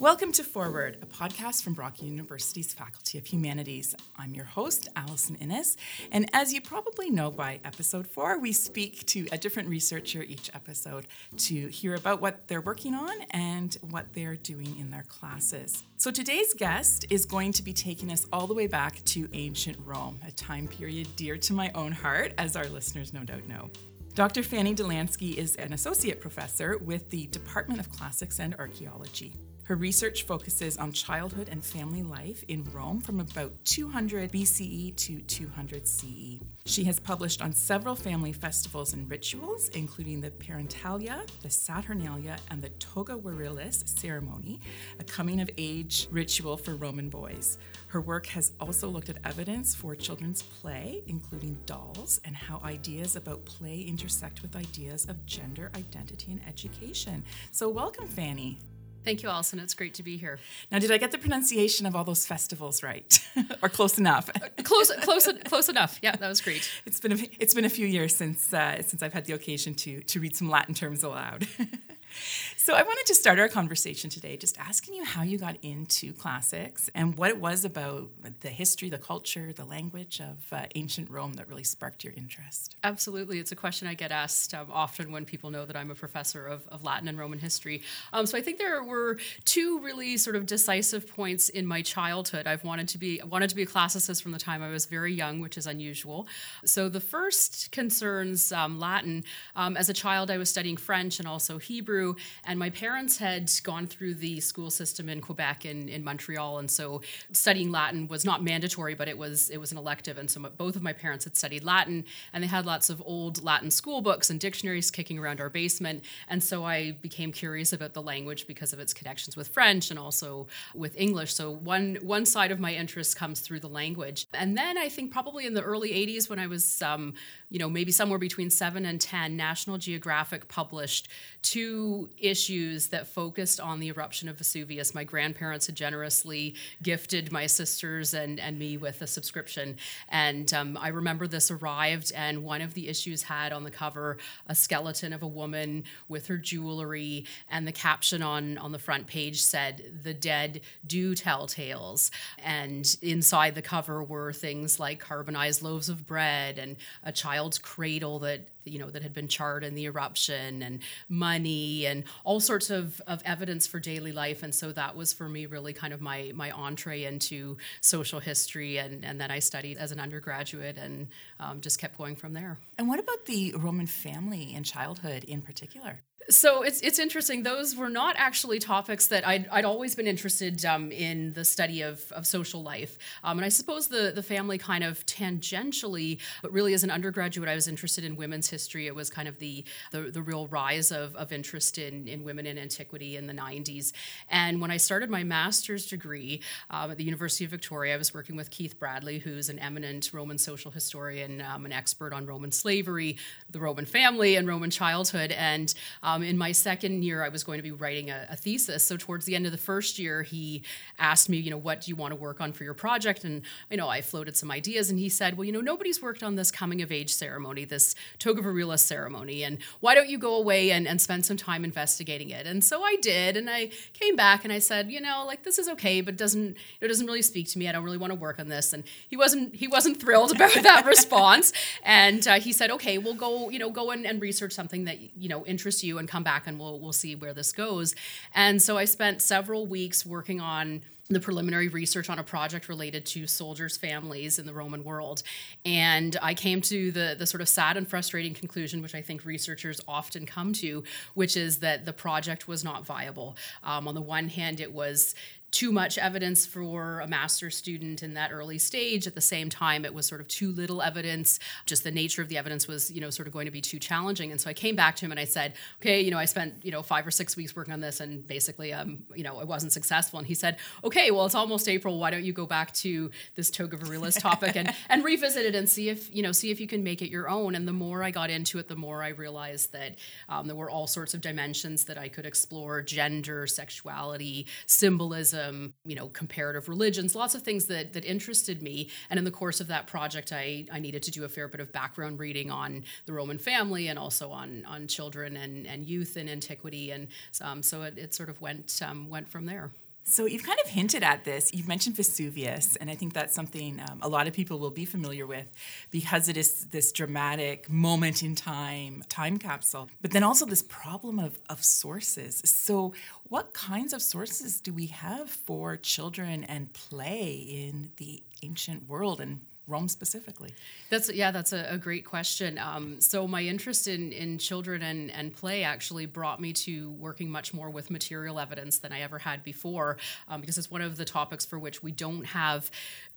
Welcome to Forward, a podcast from Brock University's Faculty of Humanities. I'm your host, Allison Innes, and as you probably know by episode four, we speak to a different researcher each episode to hear about what they're working on and what they're doing in their classes. So today's guest is going to be taking us all the way back to ancient Rome, a time period dear to my own heart, as our listeners no doubt know. Dr. Fanny Dolansky is an associate professor with the Department of Classics and Archaeology. Her research focuses on childhood and family life in Rome from about 200 BCE to 200 CE. She has published on several family festivals and rituals, including the Parentalia, the Saturnalia, and the Toga Virilis ceremony, a coming of age ritual for Roman boys. Her work has also looked at evidence for children's play, including dolls, and how ideas about play intersect with ideas of gender identity and education. So, welcome, Fanny. Thank you, Allison. It's great to be here. Now, did I get the pronunciation of all those festivals right, or close enough? close, close, close enough. Yeah, that was great. It's been a, it's been a few years since uh, since I've had the occasion to to read some Latin terms aloud. So, I wanted to start our conversation today just asking you how you got into classics and what it was about the history, the culture, the language of uh, ancient Rome that really sparked your interest. Absolutely. It's a question I get asked um, often when people know that I'm a professor of, of Latin and Roman history. Um, so, I think there were two really sort of decisive points in my childhood. I've wanted to be wanted to be a classicist from the time I was very young, which is unusual. So, the first concerns um, Latin. Um, as a child, I was studying French and also Hebrew and my parents had gone through the school system in Quebec and in Montreal, and so studying Latin was not mandatory, but it was it was an elective. And so my, both of my parents had studied Latin, and they had lots of old Latin school books and dictionaries kicking around our basement. And so I became curious about the language because of its connections with French and also with English. So one one side of my interest comes through the language, and then I think probably in the early '80s when I was um, you know maybe somewhere between seven and ten, National Geographic published two issues that focused on the eruption of Vesuvius. My grandparents had generously gifted my sisters and, and me with a subscription. And um, I remember this arrived, and one of the issues had on the cover a skeleton of a woman with her jewelry, and the caption on, on the front page said, The dead do tell tales. And inside the cover were things like carbonized loaves of bread and a child's cradle that you know that had been charred in the eruption and money and all sorts of, of evidence for daily life. And so that was for me really kind of my my entree into social history and and then i studied as an undergraduate and um, just kept going from there. And what about the roman family and childhood in particular so it's it's interesting. Those were not actually topics that I'd, I'd always been interested um, in the study of, of social life, um, and I suppose the the family kind of tangentially, but really as an undergraduate, I was interested in women's history. It was kind of the the, the real rise of, of interest in in women in antiquity in the '90s. And when I started my master's degree um, at the University of Victoria, I was working with Keith Bradley, who's an eminent Roman social historian, um, an expert on Roman slavery, the Roman family, and Roman childhood, and um, in my second year, I was going to be writing a, a, thesis. So towards the end of the first year, he asked me, you know, what do you want to work on for your project? And you know, I floated some ideas, and he said, well, you know, nobody's worked on this coming of age ceremony, this toga virilis ceremony, and why don't you go away and, and spend some time investigating it? And so I did, and I came back and I said, you know, like this is okay, but doesn't it doesn't really speak to me. I don't really want to work on this. And he wasn't he wasn't thrilled about that response. And uh, he said, okay, we'll go, you know, go and, and research something that you know interests you and come back and we'll we'll see where this goes. And so I spent several weeks working on the preliminary research on a project related to soldiers' families in the Roman world. And I came to the, the sort of sad and frustrating conclusion, which I think researchers often come to, which is that the project was not viable. Um, on the one hand, it was too much evidence for a master's student in that early stage. At the same time, it was sort of too little evidence. Just the nature of the evidence was, you know, sort of going to be too challenging. And so I came back to him and I said, okay, you know, I spent, you know, five or six weeks working on this and basically, um, you know, I wasn't successful. And he said, okay, well, it's almost April. Why don't you go back to this toga virilis topic and, and revisit it and see if, you know, see if you can make it your own. And the more I got into it, the more I realized that um, there were all sorts of dimensions that I could explore gender, sexuality, symbolism you know, comparative religions, lots of things that that interested me. And in the course of that project, I, I needed to do a fair bit of background reading on the Roman family and also on on children and, and youth in antiquity. And um, so it, it sort of went um, went from there. So you've kind of hinted at this. You've mentioned Vesuvius, and I think that's something um, a lot of people will be familiar with because it is this dramatic moment in time, time capsule. But then also this problem of, of sources. So, what kinds of sources do we have for children and play in the ancient world and Rome specifically? That's yeah, that's a, a great question. Um, so my interest in in children and and play actually brought me to working much more with material evidence than I ever had before, um, because it's one of the topics for which we don't have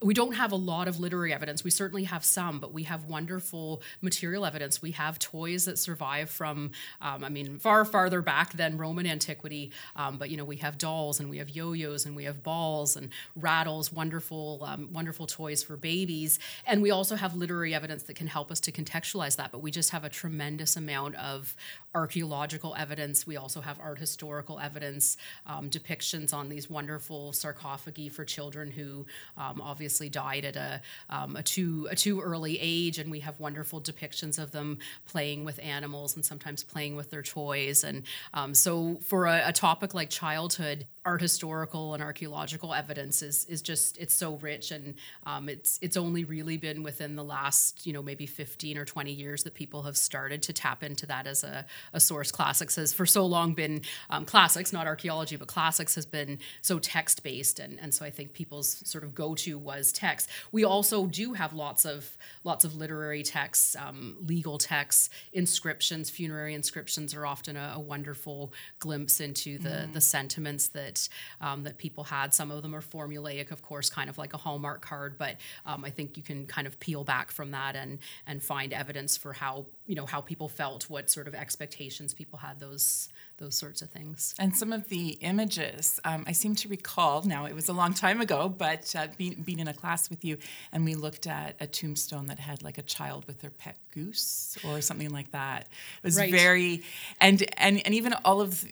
we don't have a lot of literary evidence. We certainly have some, but we have wonderful material evidence. We have toys that survive from, um, I mean, far farther back than Roman antiquity. Um, but you know, we have dolls and we have yo-yos and we have balls and rattles, wonderful, um, wonderful toys for babies. And we also have literary evidence that can help us to contextualize that. But we just have a tremendous amount of archaeological evidence. We also have art historical evidence, um, depictions on these wonderful sarcophagi for children who um, obviously died at a, um, a, too, a too early age. And we have wonderful depictions of them playing with animals and sometimes playing with their toys. And um, so, for a, a topic like childhood, art historical and archaeological evidence is is just it's so rich and um, it's it's only really been within the last you know maybe 15 or 20 years that people have started to tap into that as a, a source classics has for so long been um, classics not archaeology but classics has been so text based and, and so i think people's sort of go-to was text we also do have lots of lots of literary texts um, legal texts inscriptions funerary inscriptions are often a, a wonderful glimpse into the mm. the sentiments that that um, that people had. Some of them are formulaic, of course, kind of like a Hallmark card, but um, I think you can kind of peel back from that and and find evidence for how you know how people felt, what sort of expectations people had, those those sorts of things. And some of the images, um, I seem to recall. Now it was a long time ago, but uh, being, being in a class with you, and we looked at a tombstone that had like a child with their pet goose or something like that. It was right. very, and and and even all of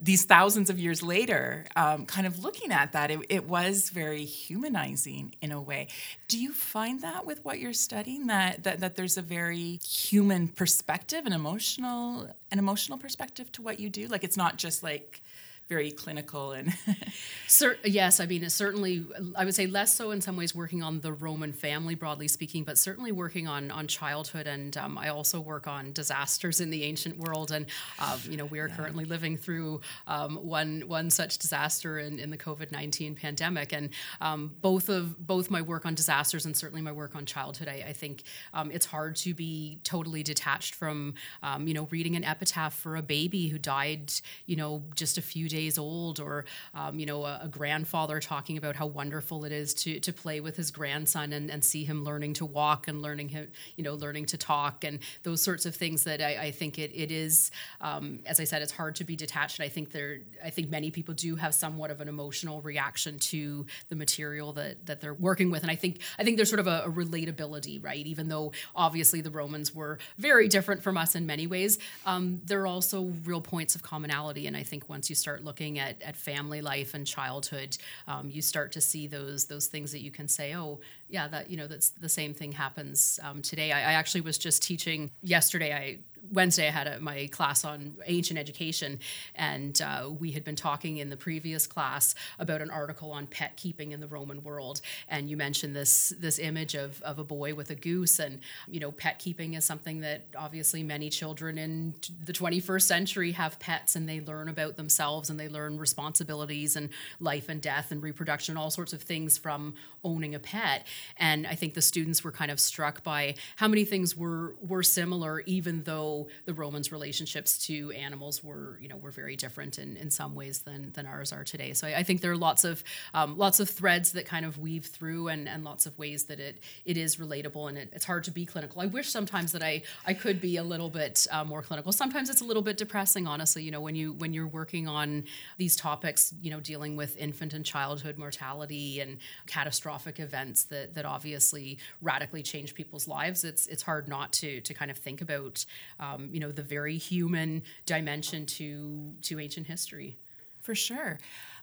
these thousands of years later, um, kind of looking at that, it, it, was very humanizing in a way. Do you find that with what you're studying that that, that there's a very human perspective, an emotional, an emotional perspective to what you do? Like it's not just like very clinical and Cer- yes i mean it's certainly i would say less so in some ways working on the roman family broadly speaking but certainly working on on childhood. And um, i also work on disasters in the ancient world. And um, you know we are yeah. currently living through um, one one such disaster in, in the covid-19 pandemic. And um, both of both my work on disasters and certainly my work on childhood i, I think um, it's hard to be totally detached from um, you know reading an epitaph for a baby who died you know just a few days old, or um, you know, a, a, grandfather talking about how wonderful it is to to play with his grandson and, and see him learning to walk and learning him, you know, learning to talk and those sorts of things that I, I think it it is, um, as I said, it's hard to be detached. I think there, I think many people do have somewhat of an emotional reaction to the material that that they're working with, and I think I think there's sort of a, a relatability, right? Even though obviously the Romans were very different from us in many ways, um, there are also real points of commonality, and I think once you start looking at, at family life and childhood, um, you start to see those those things that you can say, oh, yeah, that you know that's the same thing happens um, today. I, I, actually was just teaching yesterday. I Wednesday, I had a, my class on ancient education, and uh, we had been talking in the previous class about an article on pet keeping in the Roman world. And you mentioned this this image of, of a boy with a goose, and you know, pet keeping is something that obviously many children in the 21st century have pets, and they learn about themselves, and they learn responsibilities and life and death and reproduction, all sorts of things from owning a pet. And I think the students were kind of struck by how many things were were similar, even though the Romans' relationships to animals were, you know, were very different in, in some ways than, than ours are today. So I, I think there are lots of um, lots of threads that kind of weave through, and, and lots of ways that it it is relatable, and it, it's hard to be clinical. I wish sometimes that I I could be a little bit uh, more clinical. Sometimes it's a little bit depressing, honestly. You know, when you when you're working on these topics, you know, dealing with infant and childhood mortality and catastrophic events that that obviously radically change people's lives. It's it's hard not to to kind of think about um, you know the very human dimension to to ancient history. For sure.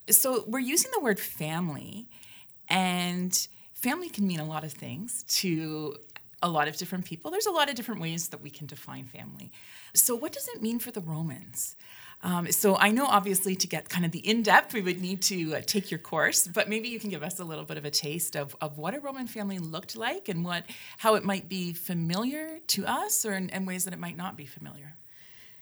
So we're using the word family, and family can mean a lot of things to a lot of different people. There's a lot of different ways that we can define family. So, what does it mean for the Romans? Um, so I know obviously to get kind of the in-depth, we would need to uh, take your course, but maybe you can give us a little bit of a taste of, of what a Roman family looked like and what how it might be familiar to us or in, in ways that it might not be familiar.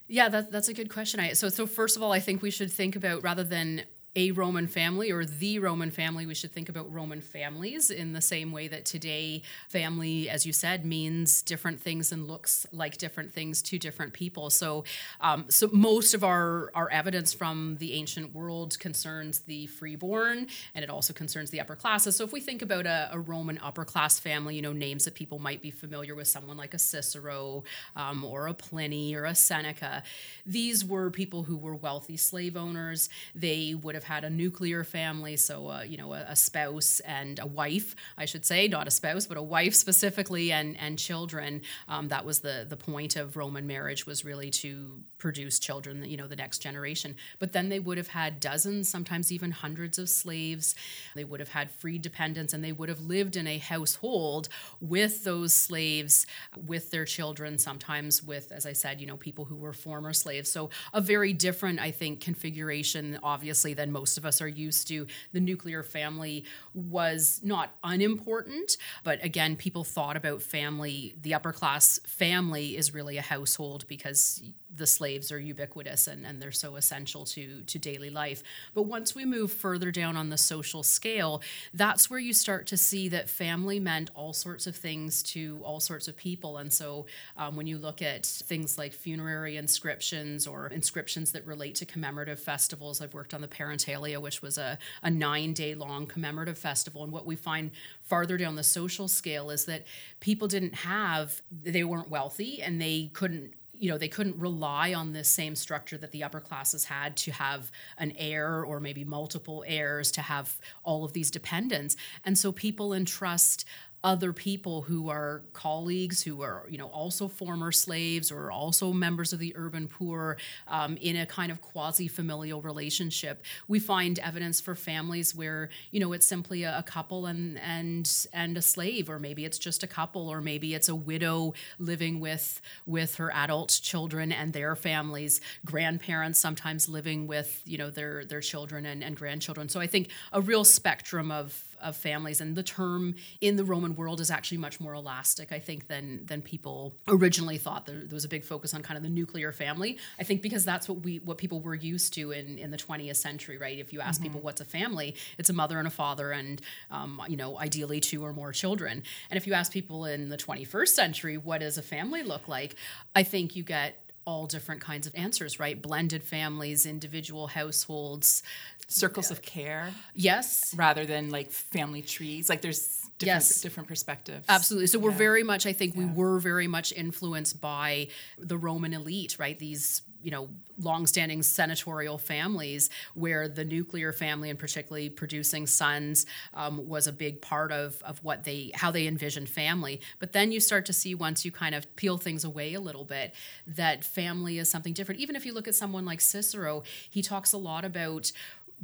Yeah, that, that's a good question. I, so, so first of all, I think we should think about rather than a Roman family or the Roman family, we should think about Roman families in the same way that today family, as you said, means different things and looks like different things to different people. So, um, so most of our our evidence from the ancient world concerns the freeborn, and it also concerns the upper classes. So, if we think about a, a Roman upper class family, you know, names that people might be familiar with, someone like a Cicero um, or a Pliny or a Seneca, these were people who were wealthy slave owners. They would have had a nuclear family, so uh, you know a, a, spouse and a wife, I should say, not a spouse, but a wife specifically, and and children. Um, that was the the point of Roman marriage was really to produce children, you know, the next generation. But then they would have had dozens, sometimes even hundreds of slaves. They would have had free dependents, and they would have lived in a household with those slaves, with their children, sometimes with, as I said, you know, people who were former slaves. So a very different, I think, configuration, obviously, than most of us are used to. The nuclear family was not unimportant, but again, people thought about family. The upper class family is really a household because the slaves are ubiquitous and, and they're so essential to, to daily life. But once we move further down on the social scale, that's where you start to see that family meant all sorts of things to all sorts of people. And so um, when you look at things like funerary inscriptions or inscriptions that relate to commemorative festivals, I've worked on the Parentalia, which was a, a nine day long commemorative festival. And what we find farther down the social scale is that people didn't have, they weren't wealthy and they couldn't you know they couldn't rely on the same structure that the upper classes had to have an heir or maybe multiple heirs to have all of these dependents. And so people entrust other people who are colleagues who are you know also former slaves or also members of the urban poor um, in a kind of quasi familial relationship. We find evidence for families where you know it's simply a, a, couple and and and a slave or maybe it's just a couple or maybe it's a widow living with with her adult children and their families grandparents sometimes living with you know their their children and, and grandchildren. So i think a real spectrum of of families and the term in the roman world is actually much more elastic i think than than people originally thought. There, there was a big focus on kind of the nuclear family. I think because that's what we what people were used to in in the 20th century right? If you ask mm-hmm. people what's a family it's a mother and a father and um, you know ideally two or more children. And if you ask people in the 21st century what does a family look like? I think you get all different kinds of answers, right? Blended families, individual households, circles of care. Yes. Rather than like family trees. Like there's different, yes. different perspectives. Absolutely. So yeah. we're very much, I think, yeah. we were very much influenced by the Roman elite, right? These you know longstanding senatorial families where the nuclear family and particularly producing sons um, was a big part of, of what they how they envisioned family. But then you start to see once you kind of peel things away a little bit that family is something different. Even if you look at someone like cicero he talks a lot about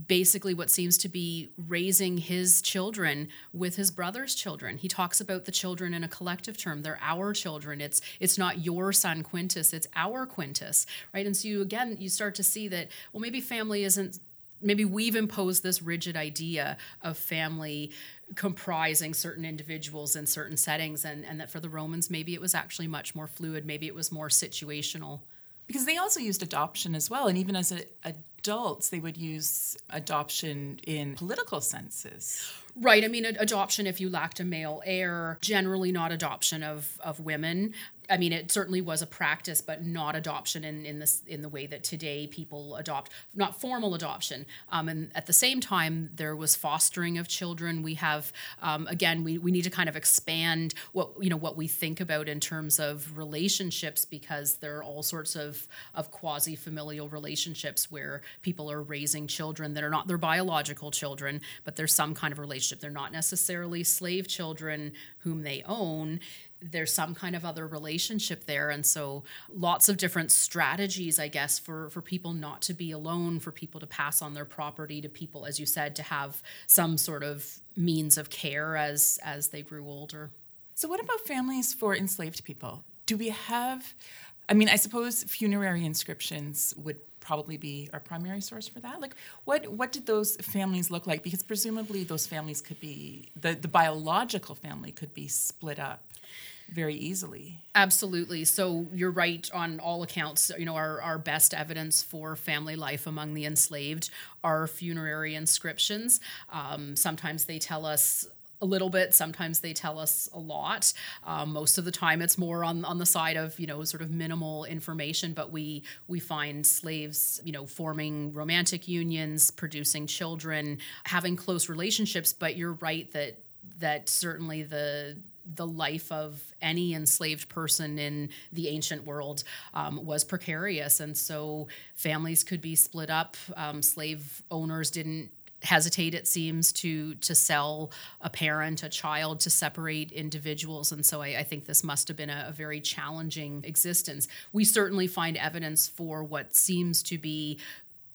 basically what seems to be raising his children with his brother's children. He talks about the children in a collective term. They're our children. It's it's not your son Quintus, it's our Quintus, right? And so you again you start to see that well maybe family isn't maybe we've imposed this rigid idea of family comprising certain individuals in certain settings and and that for the Romans maybe it was actually much more fluid, maybe it was more situational because they also used adoption as well and even as a, adults they would use adoption in political senses. Right i mean adoption if you lacked a male heir generally not adoption of of women I mean, it certainly was a practice, but not adoption in, in this in the way that today people adopt, not formal adoption. Um, and at the same time, there was fostering of children. We have um, again, we, we need to kind of expand what you know what we think about in terms of relationships because there are all sorts of of quasi familial relationships where people are raising children that are not their biological children, but there's some kind of relationship. They're not necessarily slave children whom they own there's some kind of other relationship there and so lots of different strategies i guess for for people not to be alone for people to pass on their property to people as you said to have some sort of means of care as as they grew older So, what about families for enslaved people? Do we have, I mean, I suppose funerary inscriptions would probably be our primary source for that. Like, what what did those families look like? Because presumably those families could be the the biological family could be split up very easily. Absolutely. So you're right on all accounts. You know, our, our best evidence for family life among the enslaved are funerary inscriptions. Um, sometimes they tell us a little bit. Sometimes they tell us a lot. Um, most of the time, it's more on, on the side of you know sort of minimal information. But we we find slaves you know forming romantic unions, producing children, having close relationships. But you're right that that certainly the the life of any enslaved person in the ancient world um, was precarious, and so families could be split up. Um, slave owners didn't hesitate it seems to to sell a parent a child to separate individuals and so i, I think this must have been a, a, very challenging existence we certainly find evidence for what seems to be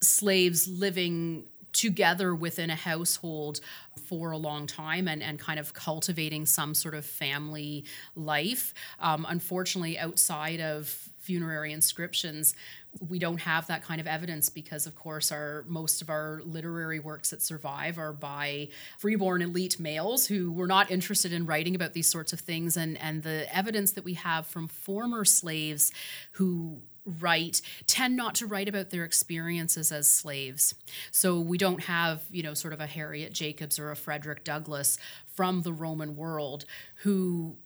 slaves living together within a household for a long time and, and kind of cultivating some sort of family life. Um, unfortunately, outside of funerary inscriptions, we don't have that kind of evidence because of course our most of our literary works that survive are by freeborn elite males who were not interested in writing about these sorts of things. And and the evidence that we have from former slaves who write tend not to write about their experiences as slaves. So we don't have you know sort of a harriet jacobs or a frederick douglass from the roman world who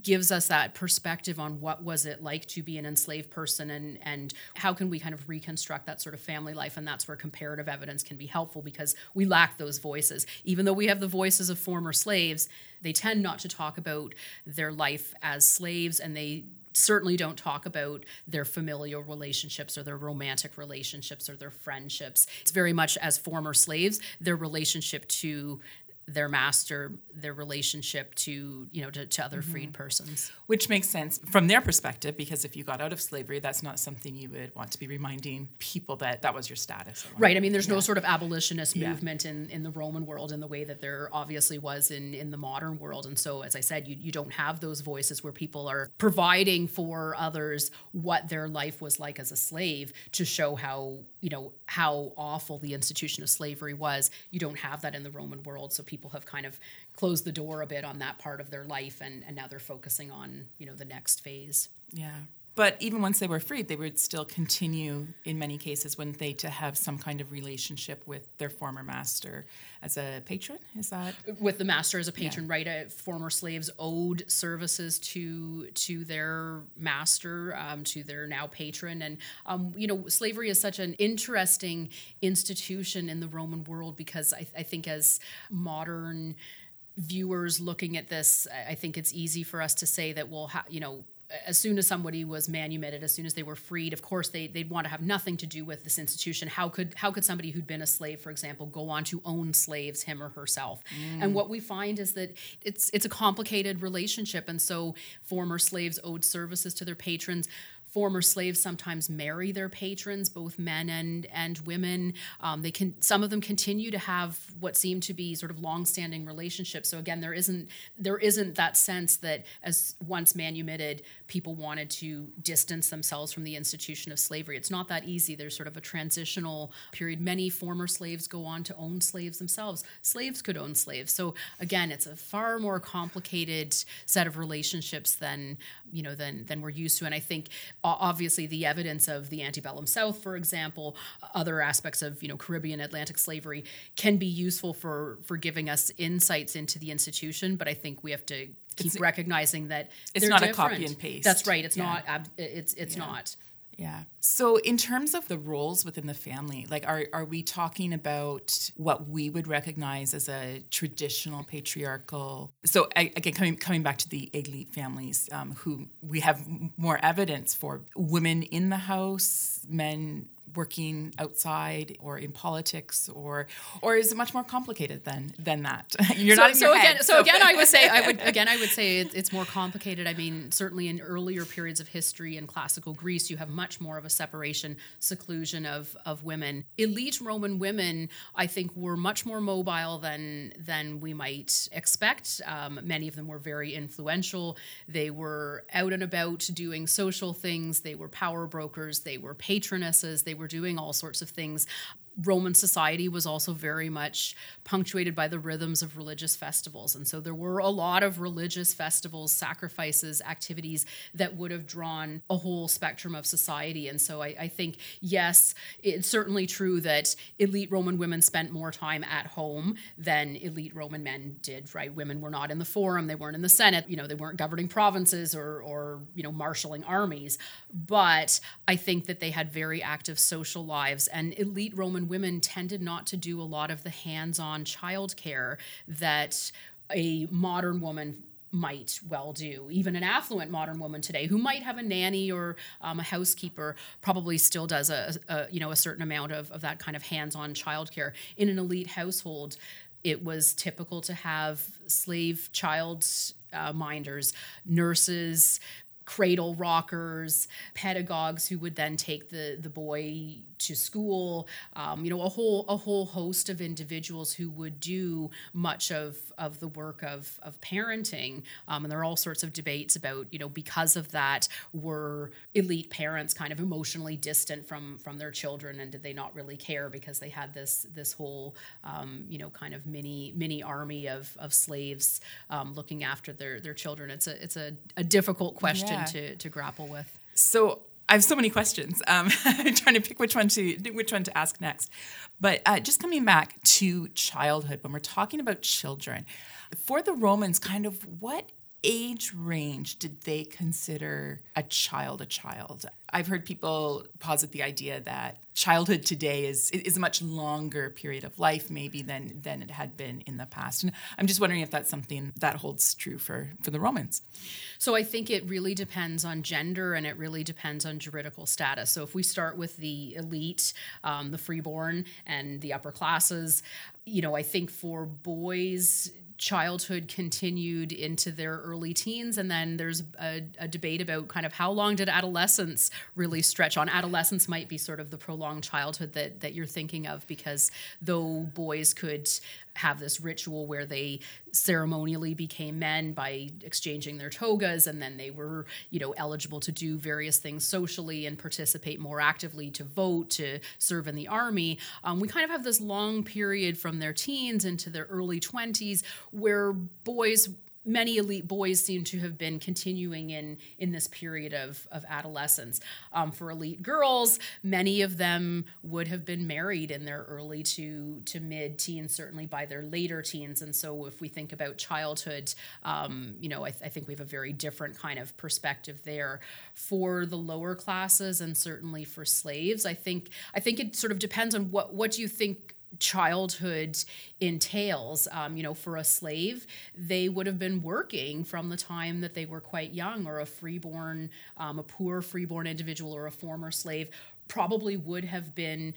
gives us that perspective on what was it like to be an enslaved person and and how can we kind of reconstruct that sort of family life and that's where comparative evidence can be helpful because we lack those voices even though we have the voices of former slaves they tend not to talk about their life as slaves and they certainly don't talk about their familial relationships or their romantic relationships or their friendships. It's very much as former slaves, their relationship to their master their relationship to you know to, to other mm-hmm. freed persons which makes sense from their perspective because if you got out of slavery that's not something you would want to be reminding people that that was your status right i mean there's yeah. no sort of abolitionist yeah. movement in in the roman world in the way that there obviously was in in the modern world and so as i said you, you don't have those voices where people are providing for others what their life was like as a slave to show how you know how awful the institution of slavery was you don't have that in the roman world so people have kind of closed the door a bit on that part of their life and, and now they're focusing on you know the next phase. Yeah but even once they were freed, they would still continue, in many cases, wouldn't they, to have some kind of relationship with their former master as a patron? Is that with the master as a patron, yeah. right? Uh, former slaves owed services to to their master, um, to their now patron, and um, you know, slavery is such an interesting institution in the Roman world because I, I think as modern viewers looking at this, I think it's easy for us to say that, well, you know, as soon as somebody was manumitted, as soon as they were freed, of course they they'd want to have nothing to do with this institution. How could how could somebody who'd been a slave, for example, go on to own slaves him or herself? Mm. And what we find is that it's it's a complicated relationship, and so former slaves owed services to their patrons former slaves sometimes marry their patrons, both men and and women. Um, they can some of them continue to have what seem to be sort of long-standing relationships. So again, there isn't there isn't that sense that as once manumitted, people wanted to distance themselves from the institution of slavery. It's not that easy. There's sort of a transitional period. Many former slaves go on to own slaves themselves. Slaves could own slaves. So again, it's a far more complicated set of relationships than you know than than we're used to. And I think obviously the evidence of the antebellum South, for example, other aspects of you know Caribbean Atlantic slavery can be useful for for giving us insights into the institution. But I think we have to keep it's, recognizing that it's not different. a copy and paste. That's right. It's yeah. not. It's it's yeah. not. Yeah. So in terms of the roles within the family, like are are we talking about what we would recognize as a traditional patriarchal? So I, again, coming coming back to the elite families, um, who we have more evidence for women in the house, men working outside or in politics or or is it much more complicated than than that? You're so, not so again head, so. so. again i would say i would again i would say it's more complicated. I mean certainly in earlier periods of history in classical greece you have much more of a separation seclusion of of women. Elite roman women i think were much more mobile than than we might expect. Um, many of them were very influential. They were out and about doing social things. They were power brokers. They were patronesses. They were doing all sorts of things Roman society was also very much punctuated by the rhythms of religious festivals. And so there were a lot of religious festivals, sacrifices, activities that would have drawn a whole spectrum of society. And so I, I think, yes, it's certainly true that elite Roman women spent more time at home than elite Roman men did, right? Women were not in the forum, they weren't in the Senate, you know, they weren't governing provinces or, or you know, marshaling armies. But I think that they had very active social lives. And elite Roman women tended not to do a lot of the hands-on childcare that a modern woman might well do. Even an affluent modern woman today who might have a nanny or um, a housekeeper probably still does a, a, you know a certain amount of, of that kind of hands-on childcare. In an elite household, it was typical to have slave child uh, minders, nurses, cradle rockers, pedagogues who would then take the the boy to school. Um, you know, a whole a whole host of individuals who would do much of of the work of of parenting. Um, and there are all sorts of debates about you know because of that were elite parents kind of emotionally distant from from their children and did they not really care because they had this this whole um, you know kind of mini mini army of of slaves um, looking after their their children. It's a it's a, a difficult question yeah. To to grapple with. So I have so many questions. Um, I'm trying to pick which one to which one to ask next. But uh, just coming back to childhood, when we're talking about children, for the Romans, kind of what age range did they consider a child a child? I've heard people posit the idea that childhood today is is a much longer period of life maybe than than it had been in the past. And I'm just wondering if that's something that holds true for for the Romans. So I think it really depends on gender and it really depends on juridical status. So if we start with the elite, um, the freeborn, and the upper classes, you know, I think for boys childhood continued into their early teens. And then there's a, a, debate about kind of how long did adolescence really stretch on. Adolescence might be sort of the prolonged childhood that that you're thinking of because though boys could have this ritual where they ceremonially became men by exchanging their togas and then they were you know eligible to do various things socially and participate more actively to vote to serve in the army. Um, we kind of have this long period from their teens into their early 20s where boys many elite boys seem to have been continuing in in this period of of adolescence. Um, for elite girls, many of them would have been married in their early to to mid teens, certainly by their later teens. And so, if we think about childhood, um, you know, I, th- I think we have a very different kind of perspective there. For the lower classes, and certainly for slaves, I think I think it sort of depends on what what do you think childhood entails. Um, you know, for a slave, they would have been working from the time that they were quite young, or a freeborn, um, a poor freeborn individual, or a former slave probably would have been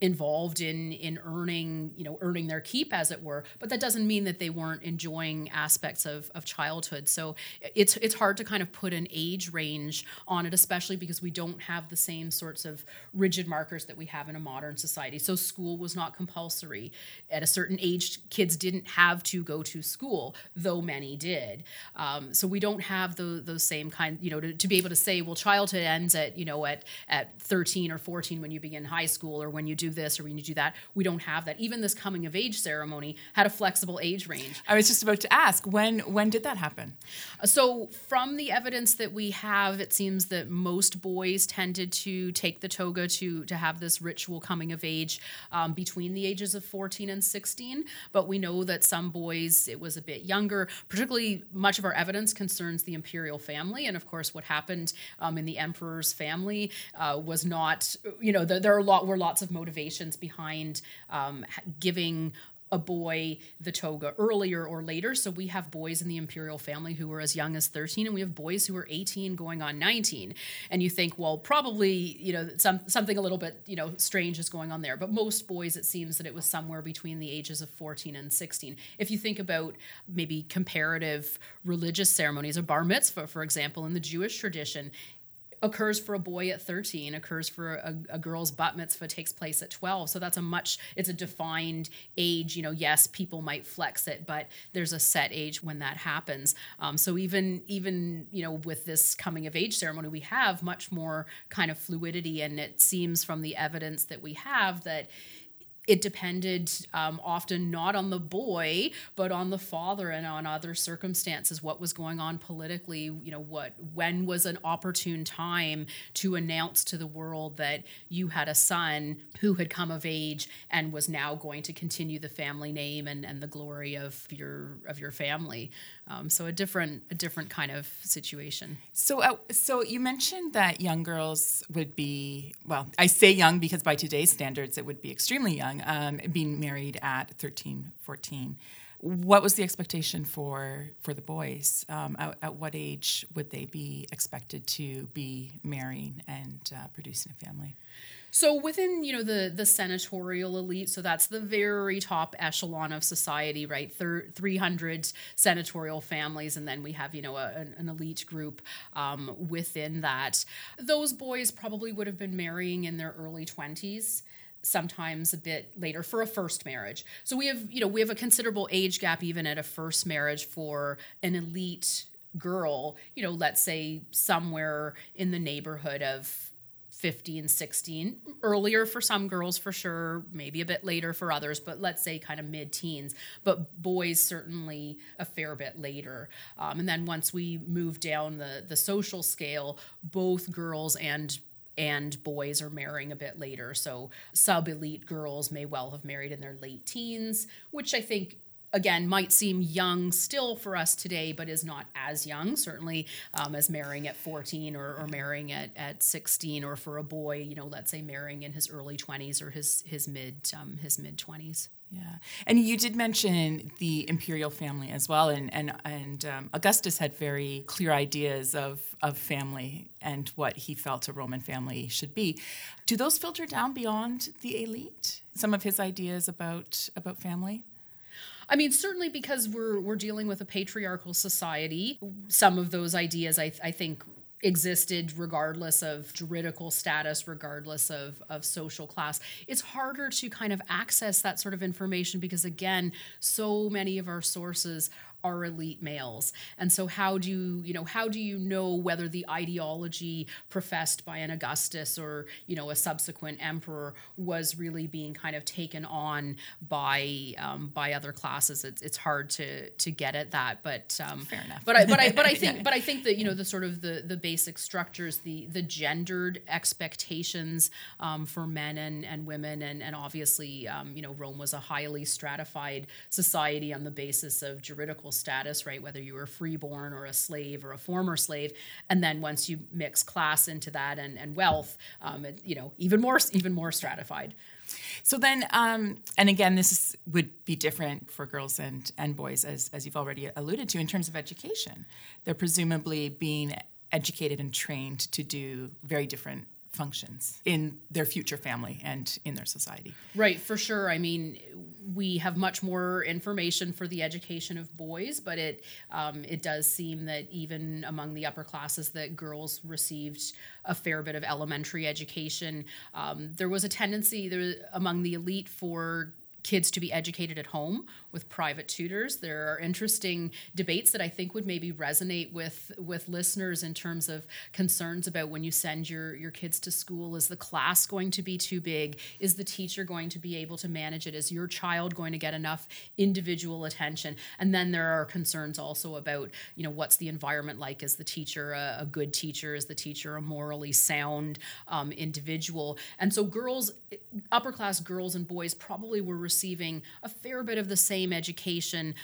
involved in in earning you know earning their keep as it were but that doesn't mean that they weren't enjoying aspects of, of childhood. So it's it's hard to kind of put an age range on it especially because we don't have the same sorts of rigid markers that we have in a modern society. So school was not compulsory. At a certain age kids didn't have to go to school though many did. Um, so we don't have the, those same kind you know to, to be able to say well childhood ends at you know at at 13 or 14 when you begin high school or when you do do this or we need to do that. We don't have that. Even this coming of age ceremony had a flexible age range. I was just about to ask when when did that happen? Uh, so from the evidence that we have, it seems that most boys tended to take the toga to to have this ritual coming of age um, between the ages of 14 and 16. But we know that some boys it was a bit younger. Particularly, much of our evidence concerns the imperial family, and of course, what happened um, in the emperor's family uh, was not. You know, there, there are a lot were lots of motivations motivations behind um, giving a boy the toga earlier or later. So we have boys in the imperial family who were as young as 13, and we have boys who are 18 going on 19. And you think, well, probably, you know, some, something a little bit, you know, strange is going on there. But most boys, it seems that it was somewhere between the ages of 14 and 16. If you think about maybe comparative religious ceremonies, a bar mitzvah, for example, in the Jewish tradition, occurs for a boy at 13 occurs for a, a, girl's bat mitzvah takes place at 12 so that's a much it's a defined age you know yes people might flex it but there's a set age when that happens. Um, so even even you know with this coming of age ceremony we have much more kind of fluidity and it seems from the evidence that we have that it depended um, often not on the boy but on the father and on other circumstances what was going on politically you know what when was an opportune time to announce to the world that you had a son who had come of age and was now going to continue the family name and, and the glory of your of your family um, so a different a different kind of situation so uh, so you mentioned that young girls would be well i say young because by today's standards it would be extremely young um, being married at 13, 14. What was the expectation for for the boys? Um, at, at, what age would they be expected to be marrying and uh, producing a family? So within you know the the senatorial elite, so that's the very top echelon of society, right? Three hundred senatorial families, and then we have you know a, an, an, elite group um, within that. Those boys probably would have been marrying in their early twenties sometimes a bit later for a first marriage. So we have, you know, we have a considerable age gap even at a first marriage for an elite girl, you know, let's say somewhere in the neighborhood of 15, 16, earlier for some girls for sure, maybe a bit later for others, but let's say kind of mid teens. But boys certainly a fair bit later. Um, and then once we move down the, the social scale, both girls and and boys are marrying a bit later. So sub elite girls may well have married in their late teens, which I think again might seem young still for us today but is not as young certainly um, as marrying at 14 or, or, marrying at, at 16 or for a boy you know let's say marrying in his early 20s or his his mid um, his mid 20s yeah, and you did mention the imperial family as well, and and and um, Augustus had very clear ideas of of family and what he felt a Roman family should be. Do those filter down beyond the elite? Some of his ideas about about family. I mean, certainly because we're we're dealing with a patriarchal society, some of those ideas I, I think existed regardless of juridical status, regardless of, of social class. It's harder to kind of access that sort of information because, again, so many of our sources are elite males. And so how do you, you know, how do you know whether the ideology professed by an Augustus or, you know, a subsequent emperor was really being kind of taken on by um, by other classes? It's, it's hard to to get at that, but um, fair enough. But I but I but I think but I think that you know the sort of the the basic structures, the the gendered expectations um, for men and and women, and and obviously um, you know Rome was a highly stratified society on the basis of juridical status, right? Whether you were freeborn or a slave or a former slave, and then once you mix class into that and, and wealth, um, it, you know, even more even more stratified. So then, um, and again, this is, would be different for girls and and boys, as as you've already alluded to, in terms of education. They're presumably being educated and trained to do very different functions in their future family and in their society. Right, for sure. I mean, we have much more information for the education of boys, but it um, it does seem that even among the upper classes, that girls received a fair bit of elementary education. Um, there was a tendency there among the elite for kids to be educated at home with private tutors. There are interesting debates that I think would maybe resonate with with listeners in terms of concerns about when you send your your kids to school. Is the class going to be too big? Is the teacher going to be able to manage it? Is your child going to get enough individual attention? And then there are concerns also about you know what's the environment like? Is the teacher a, a good teacher? Is the teacher a morally sound um, individual? And so girls, upper class girls and boys probably were receiving a fair bit of the same education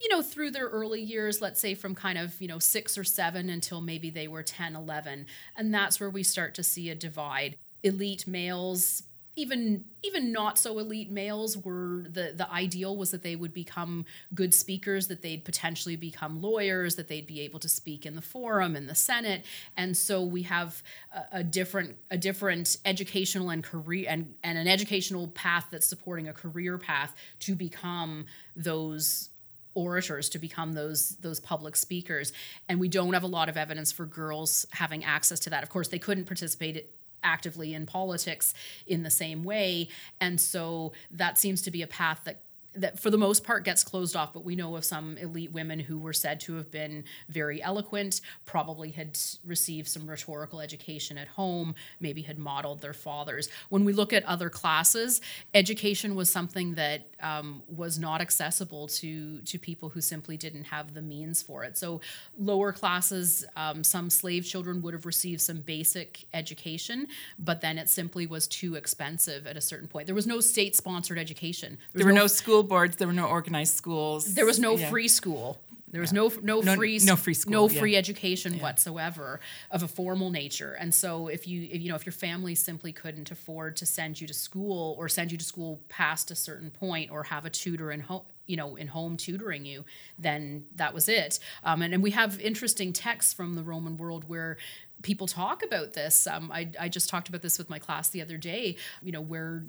you know through their early years let's say from kind of you know 6 or 7 until maybe they were 10 11 and that's where we start to see a divide. Elite males even even not so elite males were the the ideal was that they would become good speakers that they'd potentially become lawyers that they'd be able to speak in the forum in the senate. And so we have a, a different a different educational and career and and an educational path that's supporting a career path to become those orators to become those those public speakers. And we don't have a lot of evidence for girls having access to that. Of course they couldn't participate actively in politics in the same way. And so that seems to be a path that that for the most part gets closed off, but we know of some elite women who were said to have been very eloquent, probably had received some rhetorical education at home, maybe had modeled their fathers. When we look at other classes, education was something that um, was not accessible to to people who simply didn't have the means for it. So lower classes, um, some slave children would have received some basic education, but then it simply was too expensive at a certain point. There was no state sponsored education. There, there were no, no school school boards. There were no organized schools. There was no yeah. free school. There was yeah. no, no no free no free school, no free education yeah. whatsoever of a formal nature. And so if you if, you know if your family simply couldn't afford to send you to school or send you to school past a certain point or have a tutor in home you know in home tutoring you then that was it um, and, and we have interesting texts from the roman world where people talk about this um, I, I just talked about this with my class the other day you know where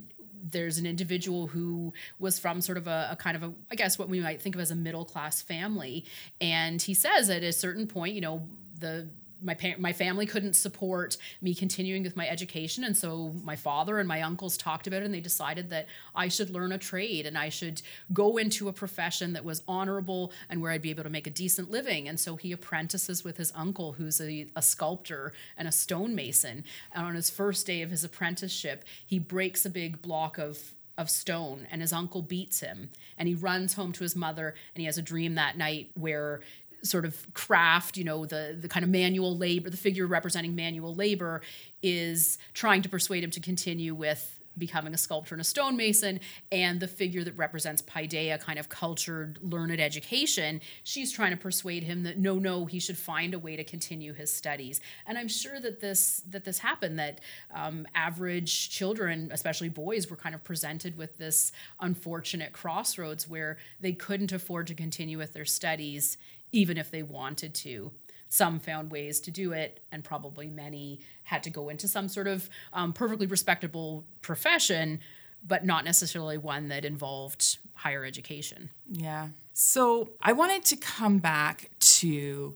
there's an individual who was from sort of a, a, kind of a i guess what we might think of as a middle class family. And he says at a certain point you know the my pa- my family couldn't support me continuing with my education. And so my father and my uncles talked about it and they decided that I should learn a trade and I should go into a profession that was honorable and where I'd be able to make a decent living. And so he apprentices with his uncle who's a, a sculptor and a stonemason. And on his first day of his apprenticeship he breaks a big block of of stone and his uncle beats him. And he runs home to his mother and he has a dream that night where sort of craft, you know, the the kind of manual labor, the figure representing manual labor is trying to persuade him to continue with becoming a sculptor and a stonemason. And the figure that represents paideia kind of cultured learned education she's trying to persuade him that no no he should find a way to continue his studies. And i'm sure that this that this happened that um, average children especially boys were kind of presented with this unfortunate crossroads where they couldn't afford to continue with their studies even if they wanted to. Some found ways to do it, and probably many had to go into some sort of um, perfectly respectable profession, but not necessarily one that involved higher education. Yeah. So I wanted to come back to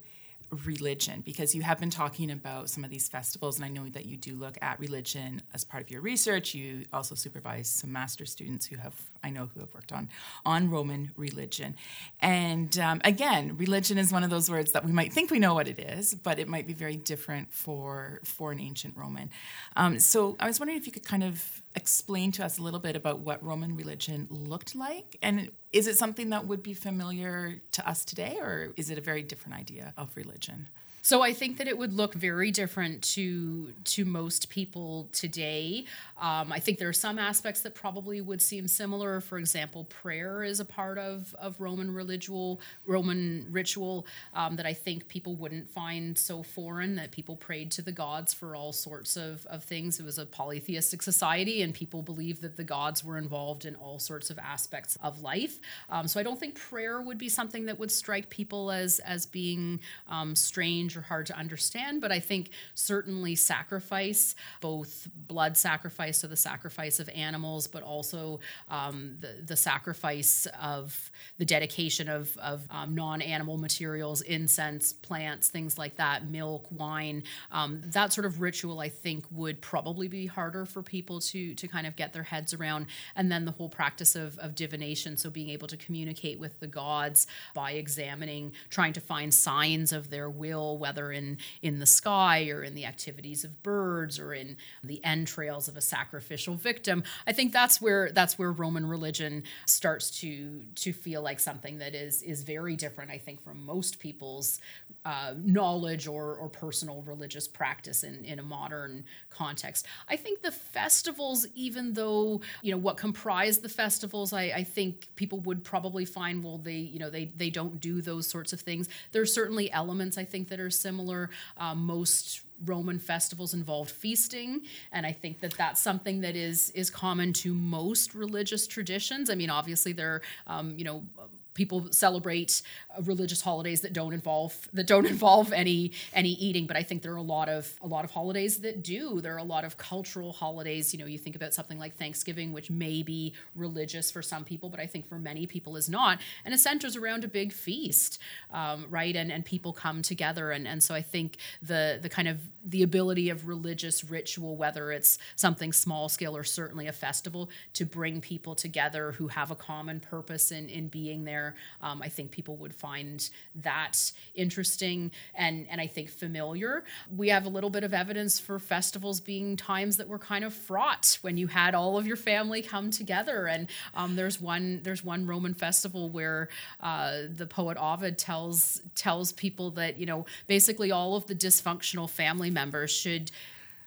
religion because you have been talking about some of these festivals and i know that you do look at religion as part of your research. You also supervise some master students who have i know who have worked on on roman religion. And um, again religion is one of those words that we might think we know what it is but it might be very different for for an ancient roman. Um, so i was wondering if you could kind of explain to us a little bit about what roman religion looked like and is it something that would be familiar to us today, or is it a very different idea of religion? So I think that it would look very different to to most people today. Um, I think there are some aspects that probably would seem similar. For example, prayer is a part of of Roman ritual Roman ritual um, that I think people wouldn't find so foreign. That people prayed to the gods for all sorts of of things. It was a polytheistic society, and people believed that the gods were involved in all sorts of aspects of life. Um, so I don't think prayer would be something that would strike people as as being um, strange or hard to understand, but I think certainly sacrifice, both blood sacrifice, so the sacrifice of animals, but also um, the, the sacrifice of the dedication of, of um, non animal materials, incense, plants, things like that, milk, wine. Um, that sort of ritual, I think, would probably be harder for people to, to kind of get their heads around. And then the whole practice of, of divination, so being able to communicate with the gods by examining, trying to find signs of their will, whether in in the sky or in the activities of birds or in the entrails of a sacrificial victim. I think that's where that's where Roman religion starts to to feel like something that is is very different. I think from most people's uh, knowledge or or personal religious practice in in a modern context. I think the festivals, even though you know what comprise the festivals, I, I think people would probably find well they you know they they don't do those sorts of things. There's certainly elements I think that are similar. Um, most Roman festivals involved feasting, and I think that that's something that is is common to most religious traditions. I mean, obviously there, um, you know people celebrate uh, religious holidays that don't involve that don't involve any any eating but i think there are a lot of a lot of holidays that do. There are a lot of cultural holidays. You know you think about something like thanksgiving which may be religious for some people but i think for many people is not. And it centers around a big feast um, right? And and people come together. And and so i think the the kind of the ability of religious ritual whether it's something small scale or certainly a festival to bring people together who have a common purpose in in being there um, I think people would find that interesting and, and I think familiar. We have a little bit of evidence for festivals being times that were kind of fraught when you had all of your family come together. And um, there's one there's one Roman festival where uh, the poet Ovid tells tells people that you know basically all of the dysfunctional family members should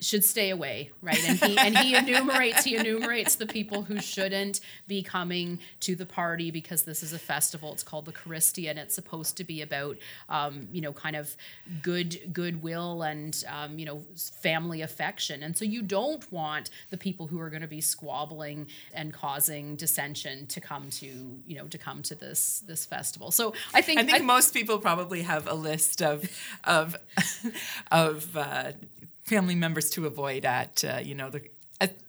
should stay away, right? And he and he enumerates he enumerates the people who shouldn't be coming to the party because this is a festival. It's called the Charistia, and it's supposed to be about um, you know kind of good goodwill and um, you know family affection. And so you don't want the people who are going to be squabbling and causing dissension to come to you know to come to this this festival. So I think I think I, most people probably have a list of of of uh, family members to avoid at uh, you know the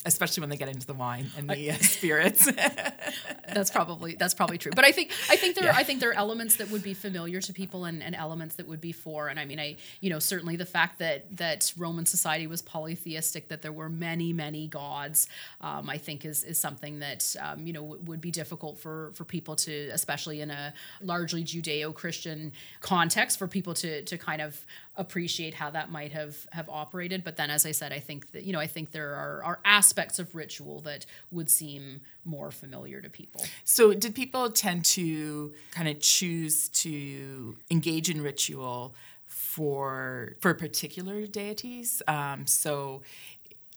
especially when they get into the wine and the uh, spirits. that's probably that's probably true. But I think I think there yeah. I think there are elements that would be familiar to people and, and elements that would be for. And I mean, I you know certainly the fact that that Roman society was polytheistic, that there were many many gods, um, I think is is something that um, you know w- would be difficult for for people to, especially in a largely Judeo Christian context, for people to to kind of appreciate how that might have have operated. But then, as I said, I think that you know I think there are are aspects of ritual that would seem more familiar to people. So, did people tend to kind of choose to engage in ritual for for particular deities? Um, so,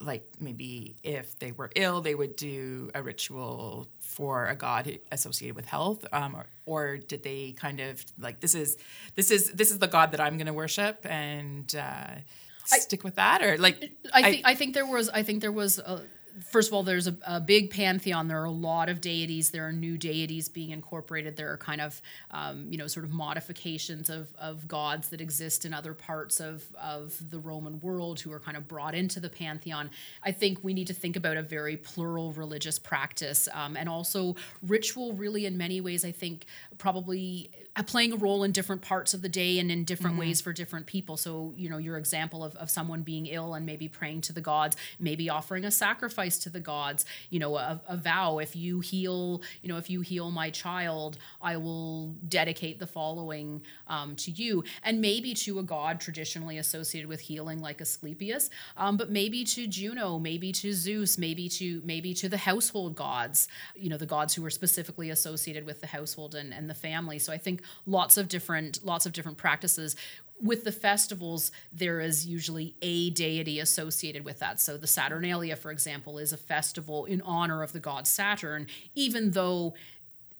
like maybe if they were ill, they would do a ritual for a god associated with health, um, or, or, did they kind of like this is this is this is the god that I'm going to worship and uh, stick I, with that, or like I think I, I think there was I think there was. A, first of all, there's a, a, big pantheon. There are a lot of deities. There are new deities being incorporated. There are kind of, um, you know, sort of modifications of, of gods that exist in other parts of, of the Roman world who are kind of brought into the pantheon. I think we need to think about a very plural religious practice um, and also ritual, really, in many ways, I think probably playing a role in different parts of the day and in different mm-hmm. ways for different people. So, you know, your example of, of someone being ill and maybe praying to the gods, maybe offering a sacrifice to the gods, you know, a, a vow. If you heal, you know, if you heal my child, I will dedicate the following um, to you. And maybe to a god traditionally associated with healing, like Asclepius, um, but maybe to Juno, maybe to Zeus, maybe to maybe to the household gods, you know, the gods who are specifically associated with the household and, and the family. So I think lots of different lots of different practices with the festivals, there is usually a deity associated with that. So the Saturnalia, for example, is a festival in honor of the god Saturn, even though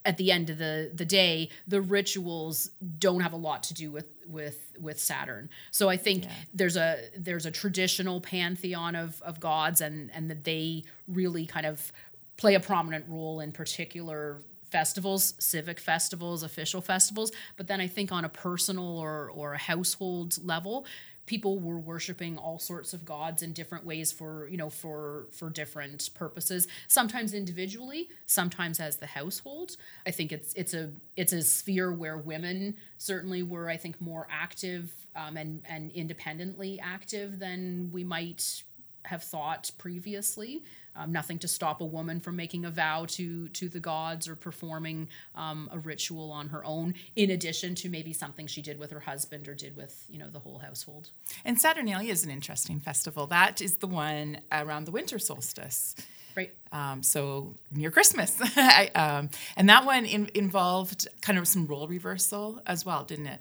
at the end of the, the day, the rituals don't have a lot to do with with with Saturn. So I think yeah. there's a there's a traditional pantheon of of gods and and that they really kind of play a prominent role in particular festivals, civic festivals, official festivals. But then I think on a personal or, or a household level, people were worshiping all sorts of gods in different ways for you know for for different purposes sometimes individually sometimes as the household i think it's it's a it's a sphere where women certainly were i think more active um, and and independently active than we might have thought previously. Um, nothing to stop a woman from making a vow to to the gods or performing um, a ritual on her own, in addition to maybe something she did with her husband or did with you know the whole household. And Saturnalia is an interesting festival. That is the one around the winter solstice. Right. Um, so near Christmas, I, um, and that one in, involved kind of some role reversal as well, didn't it?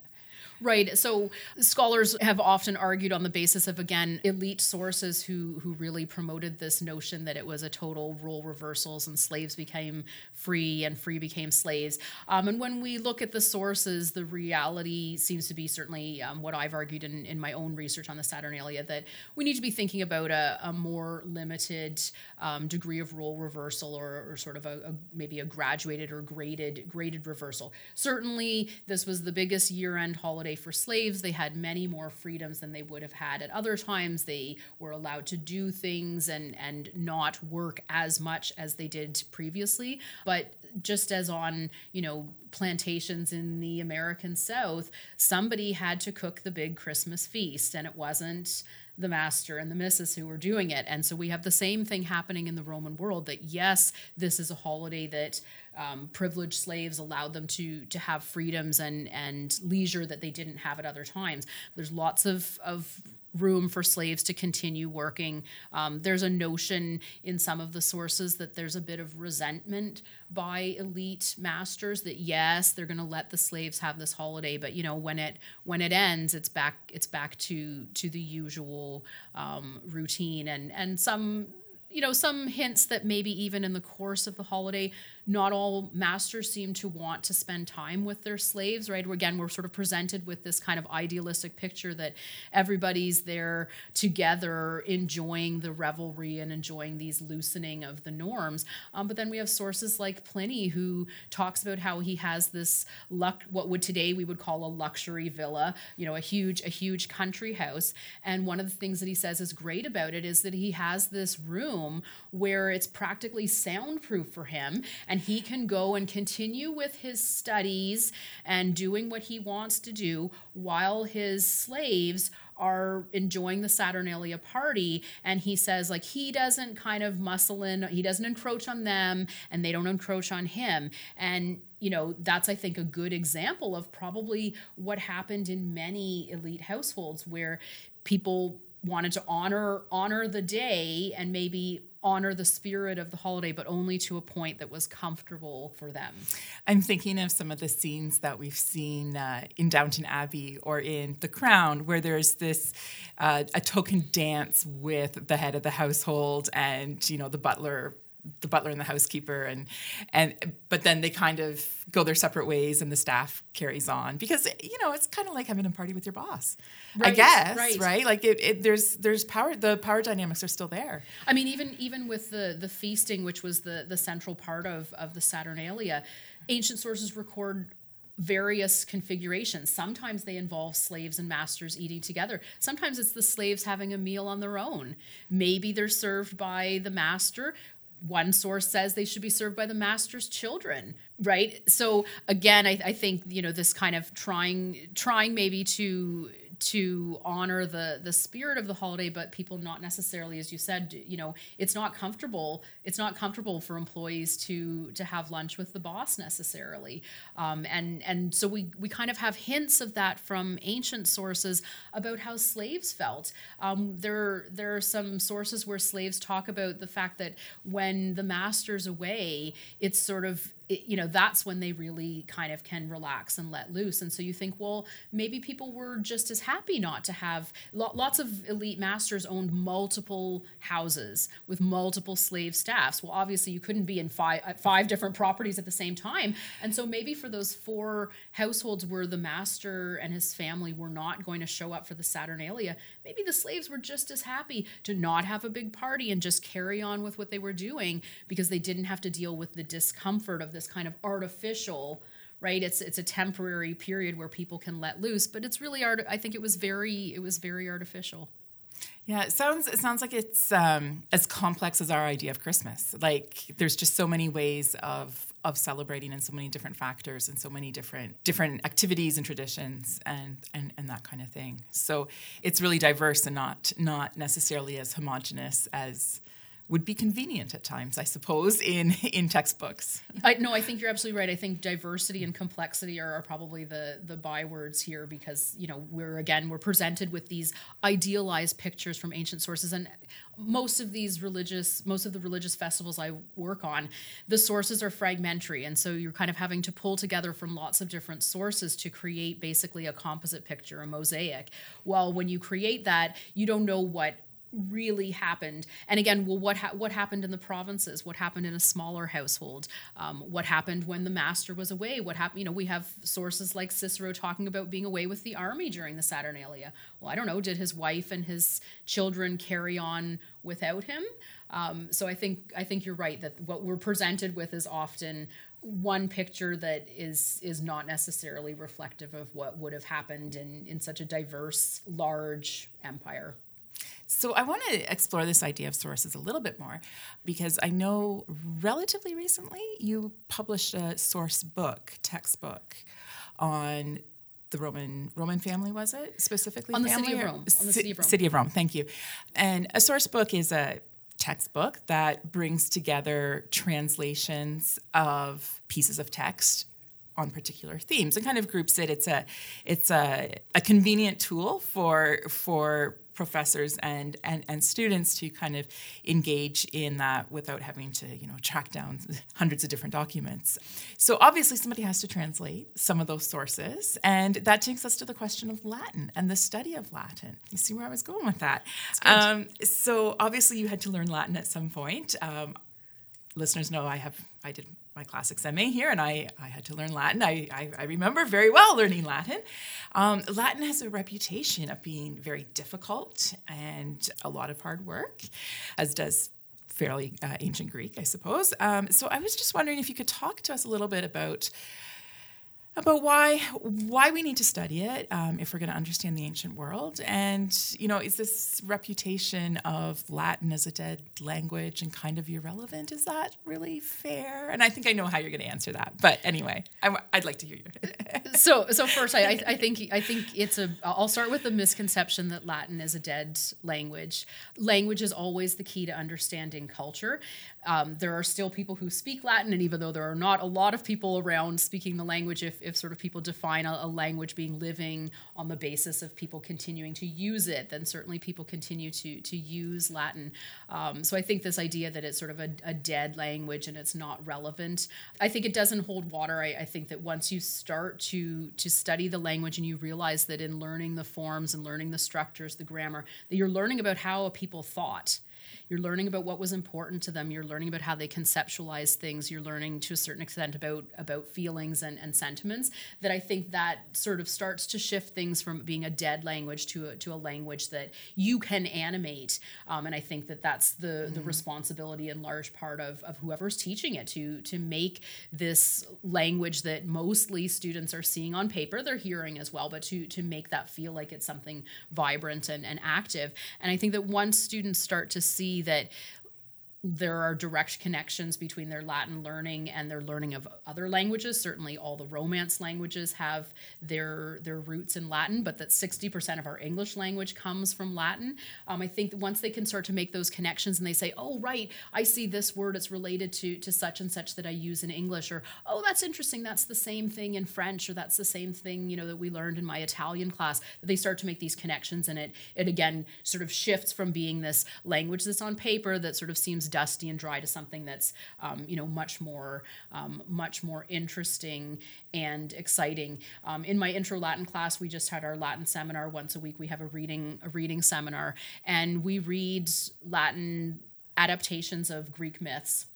Right. So scholars have often argued on the basis of again elite sources who who really promoted this notion that it was a total role reversals and slaves became free and free became slaves. Um, and when we look at the sources, the reality seems to be certainly um, what I've argued in, in my own research on the Saturnalia that we need to be thinking about a, a more limited um, degree of role reversal or, or sort of a, a maybe a graduated or graded graded reversal. Certainly, this was the biggest year end holiday for slaves. They had many more freedoms than they would have had at other times. They were allowed to do things and and not work as much as they did previously. But just as on, you know, plantations in the American South, somebody had to cook the big Christmas feast and it wasn't the master and the missus who were doing it. And so we have the same thing happening in the Roman world that yes, this is a holiday that um, privileged slaves allowed them to to have freedoms and and leisure that they didn't have at other times. There's lots of of room for slaves to continue working. Um, there's a notion in some of the sources that there's a bit of resentment by elite masters that yes, they're going to let the slaves have this holiday, but you know when it when it ends, it's back it's back to to the usual um, routine and and some you know some hints that maybe even in the course of the holiday not all masters seem to want to spend time with their slaves, right? Again, we're sort of presented with this kind of idealistic picture that everybody's there together enjoying the revelry and enjoying these loosening of the norms. Um, but then we have sources like Pliny who talks about how he has this luck, what would today we would call a luxury villa, you know, a huge, a huge country house. And one of the things that he says is great about it is that he has this room where it's practically soundproof for him and he can go and continue with his studies and doing what he wants to do while his slaves are enjoying the Saturnalia party. And he says, like, he doesn't kind of muscle in, he doesn't encroach on them, and they don't encroach on him. And you know that's i think a good example of probably what happened in many elite households where people wanted to honor honor the day and maybe honor the spirit of the holiday, but only to a point that was comfortable for them. I'm thinking of some of the scenes that we've seen uh, in Downton Abbey or in The Crown, where there's this uh, a token dance with the head of the household and you know the butler the butler and the housekeeper and and but then they kind of go their separate ways and the staff carries on because you know it's kind of like having a party with your boss right, i guess right, right? like it, it, there's there's power the power dynamics are still there i mean even even with the the feasting which was the the central part of of the saturnalia ancient sources record various configurations. Sometimes they involve slaves and masters eating together. Sometimes it's the slaves having a meal on their own. Maybe they're served by the master one source says they should be served by the master's children right? So again I, I, think you know this kind of trying trying maybe to to honor the the spirit of the holiday but people not necessarily as you said you know it's not comfortable it's not comfortable for employees to to have lunch with the boss necessarily. Um, and and so we we kind of have hints of that from ancient sources about how slaves felt. Um, there there are some sources where slaves talk about the fact that when the master's away it's sort of it, you know that's when they really kind of can relax and let loose. And so you think well maybe people were just as happy not to have lots of elite masters owned multiple houses with multiple slave staffs. Well obviously you couldn't be in five uh, five different properties at the same time. And so maybe for those four households where the master and his family were not going to show up for the saturnalia maybe the slaves were just as happy to not have a big party and just carry on with what they were doing because they didn't have to deal with the discomfort of this kind of artificial right it's it's a temporary period where people can let loose but it's really art i think it was very it was very artificial yeah, it sounds it sounds like it's um, as complex as our idea of Christmas. Like there's just so many ways of of celebrating and so many different factors and so many different different activities and traditions and and, and that kind of thing. So it's really diverse and not not necessarily as homogenous as would be convenient at times, I suppose, in in textbooks. I, no, I think you're absolutely right. I think diversity and complexity are, are, probably the the bywords here because you know we're again we're presented with these idealized pictures from ancient sources, and most of these religious most of the religious festivals I work on, the sources are fragmentary, and so you're kind of having to pull together from lots of different sources to create basically a composite picture, a mosaic. Well, when you create that, you don't know what really happened. And again well what ha- what happened in the provinces? What happened in a smaller household? Um, what happened when the master was away? What happened you know we have sources like cicero talking about being away with the army during the saturnalia. Well i don't know did his wife and his children carry on without him? Um, so i think i think you're right that what we're presented with is often one picture that is is not necessarily reflective of what would have happened in in such a diverse large empire so I want to explore this idea of sources a little bit more because I know relatively recently you published a source book, textbook on the Roman Roman family was it specifically on the city of Rome on the city of Rome. City of Rome, thank you. And a source book is a textbook that brings together translations of pieces of text on particular themes and kind of groups it. It's a it's a, a convenient tool for for professors and, and, and students to kind of engage in that without having to you know track down hundreds of different documents. So obviously somebody has to translate some of those sources and that takes us to the question of latin and the study of latin. You see where i was going with that? Um, so obviously you had to learn latin at some point. Um, listeners know i have i did my classics MA here, and I, I had to learn Latin. I, I, I remember very well learning Latin. Um, Latin has a reputation of being very difficult and a lot of hard work, as does fairly uh, ancient Greek, I suppose. Um, so I was just wondering if you could talk to us a little bit about about why why we need to study it um, if we're going to understand the ancient world. And you know is this reputation of latin as a dead language and kind of irrelevant? Is that really fair? And i think i know how you're going to answer that but anyway I, would like to hear your so so first I, I think i think it's a i'll start with the misconception that latin is a dead language. Language is always the key to understanding culture. Um, there are still people who speak Latin, and even though there are not a lot of people around speaking the language, if, if sort of people define a, a, language being living on the basis of people continuing to use it, then certainly people continue to, to use Latin. Um, so I think this idea that it's sort of a, a, dead language and it's not relevant, I think it doesn't hold water. I, I think that once you start to, to study the language and you realize that in learning the forms and learning the structures, the grammar, that you're learning about how a people thought you're learning about what was important to them. You're learning about how they conceptualize things. You're learning to a certain extent about about feelings and, and sentiments. That I think that sort of starts to shift things from being a dead language to a, to a language that you can animate. Um, and I think that that's the mm. the responsibility in large part of of whoever's teaching it to to make this language that mostly students are seeing on paper, they're hearing as well, but to to make that feel like it's something vibrant and, and active. And I think that once students start to see that there are direct connections between their Latin learning and their learning of other languages. Certainly, all the Romance languages have their their roots in Latin, but that 60% of our English language comes from Latin. Um, I think once they can start to make those connections and they say, "Oh, right, I see this word; it's related to to such and such that I use in English," or "Oh, that's interesting; that's the same thing in French," or "That's the same thing you know that we learned in my Italian class." They start to make these connections, and it it again sort of shifts from being this language that's on paper that sort of seems dusty and dry to something that's um, you know much more um, much more interesting and exciting. Um, in my intro Latin class, we just had our Latin seminar once a week. We have a reading a reading seminar, and we read Latin adaptations of Greek myths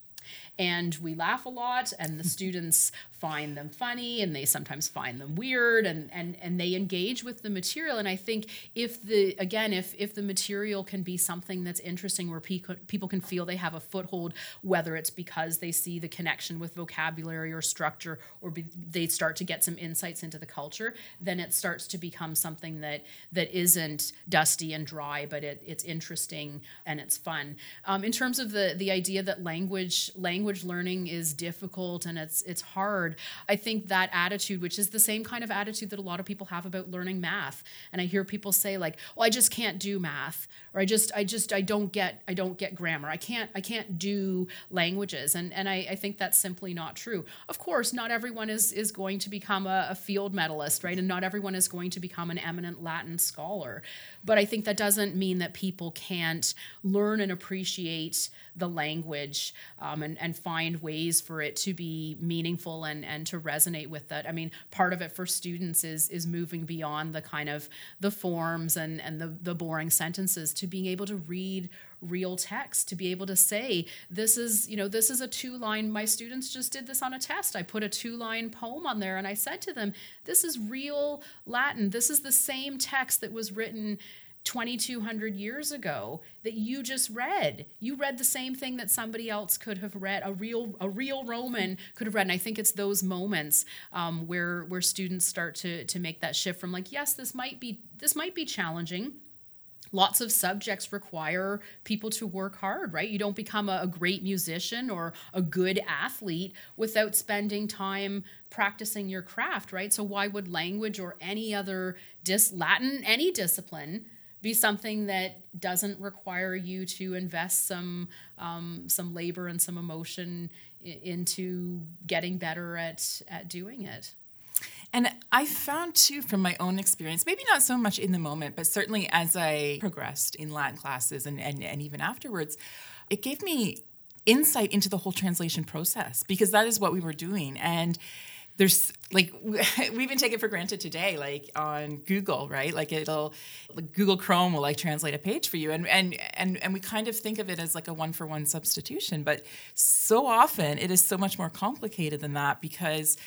and we laugh a lot and the students find them funny and they sometimes find them weird and and and they engage with the material. And i think if the again if if the material can be something that's interesting where people people can feel they have a foothold whether it's because they see the connection with vocabulary or structure or be, they start to get some insights into the culture then it starts to become something that that isn't dusty and dry but it, it's interesting and it's fun. Um, in terms of the the idea that language language learning is difficult and it's it's hard. I think that attitude, which is the same kind of attitude that a lot of people have about learning math, and I hear people say like, "Well, I just can't do math," or "I just I just I don't get I don't get grammar. I can't I can't do languages," and and I, I think that's simply not true. Of course, not everyone is is going to become a, a field medalist, right? And not everyone is going to become an eminent Latin scholar, but I think that doesn't mean that people can't learn and appreciate the language um, and, and find ways for it to be meaningful and, and to resonate with that. I mean, part of it for students is is moving beyond the kind of the forms and, and the, the boring sentences to being able to read real text to be able to say this is you know this is a two line my students just did this on a test i put a two line poem on there and i said to them this is real latin this is the same text that was written 2200 years ago that you just read you read the same thing that somebody else could have read a real a real roman could have read and i think it's those moments um, where where students start to to make that shift from like yes this might be this might be challenging lots of subjects require people to work hard, right? You don't become a, a, great musician or a good athlete without spending time practicing your craft, right? So why would language or any other dis Latin, any discipline, be something that doesn't require you to invest some um, some labor and some emotion into getting better at at doing it. And I found too, from my own experience, maybe not so much in the moment, but certainly as I progressed in Latin classes and, and, and even afterwards, it gave me insight into the whole translation process because that is what we were doing. And there's like we even take it for granted today like on google right? Like it'll like google chrome will like translate a page for you. And and and and we kind of think of it as like a one for one substitution. But so often it is so much more complicated than that because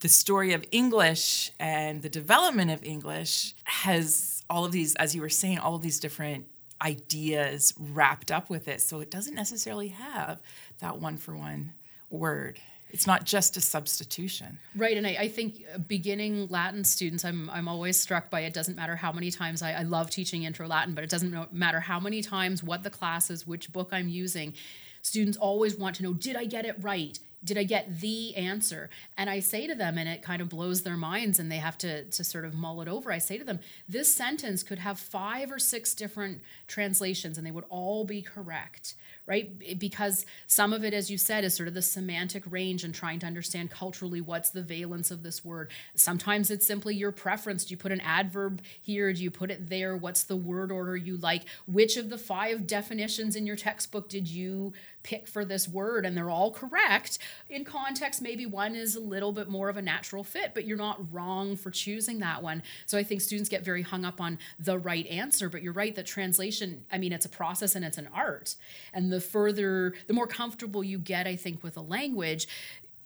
the story of english and the development of english has all of these as you were saying all of these different ideas wrapped up with it. So it doesn't necessarily have that one for one word it's not just a substitution. Right, and I, I, think uh, beginning Latin students, I'm, I'm always struck by it doesn't matter how many times I, I love teaching intro Latin, but it doesn't matter how many times, what the class is, which book I'm using. Students always want to know, did I get it right? did I get the answer? And I say to them, and it kind of blows their minds, and they have to, to sort of mull it over. I say to them, this sentence could have five or six different translations, and they would all be correct right? Because some of it, as you said, is sort of the semantic range and trying to understand culturally what's the valence of this word. Sometimes it's simply your preference. Do you put an adverb here? Do you put it there? What's the word order you like? Which of the five definitions in your textbook did you pick for this word? And they're all correct. In context, maybe one is a little bit more of a natural fit, but you're not wrong for choosing that one. So I think students get very hung up on the right answer, but you're right that translation, I mean, it's a process and it's an art. And the the further, the more comfortable you get, I think, with a language,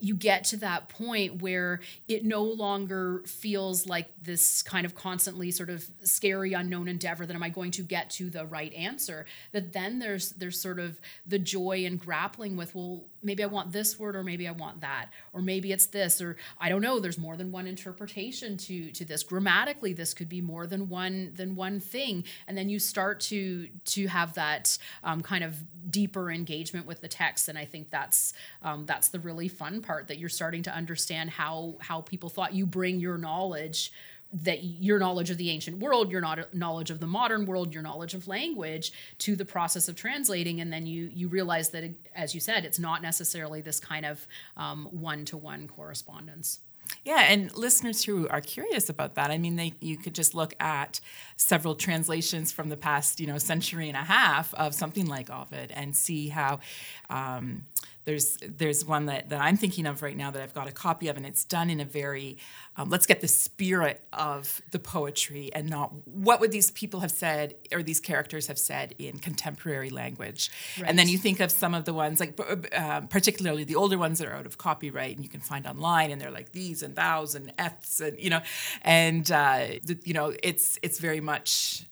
you get to that point where it no longer feels like this kind of constantly sort of scary unknown endeavor that am i going to get to the right answer? That then there's there's sort of the joy in grappling with well maybe i want this word or maybe i want that or maybe it's this or i don't know there's more than one interpretation to to this. Grammatically this could be more than one than one thing. And then you start to to have that um, kind of deeper engagement with the text. And i think that's um, that's the really fun part part that you're starting to understand how how people thought you bring your knowledge that your knowledge of the ancient world, your knowledge of the modern world, your knowledge of language to the process of translating, and then you you realize that, as you said, it's not necessarily this kind of one to one correspondence. Yeah, and listeners who are curious about that, I mean, they you could just look at several translations from the past, you know, century and a half of something like Ovid and see how. Um, there's there's one that, that I'm thinking of right now that I've got a copy of, and it's done in a very um, let's get the spirit of the poetry and not what would these people have said or these characters have said in contemporary language. Right. And then you think of some of the ones like uh, particularly the older ones that are out of copyright and you can find online, and they're like these and thous and f's and you know, and uh, the, you know it's it's very much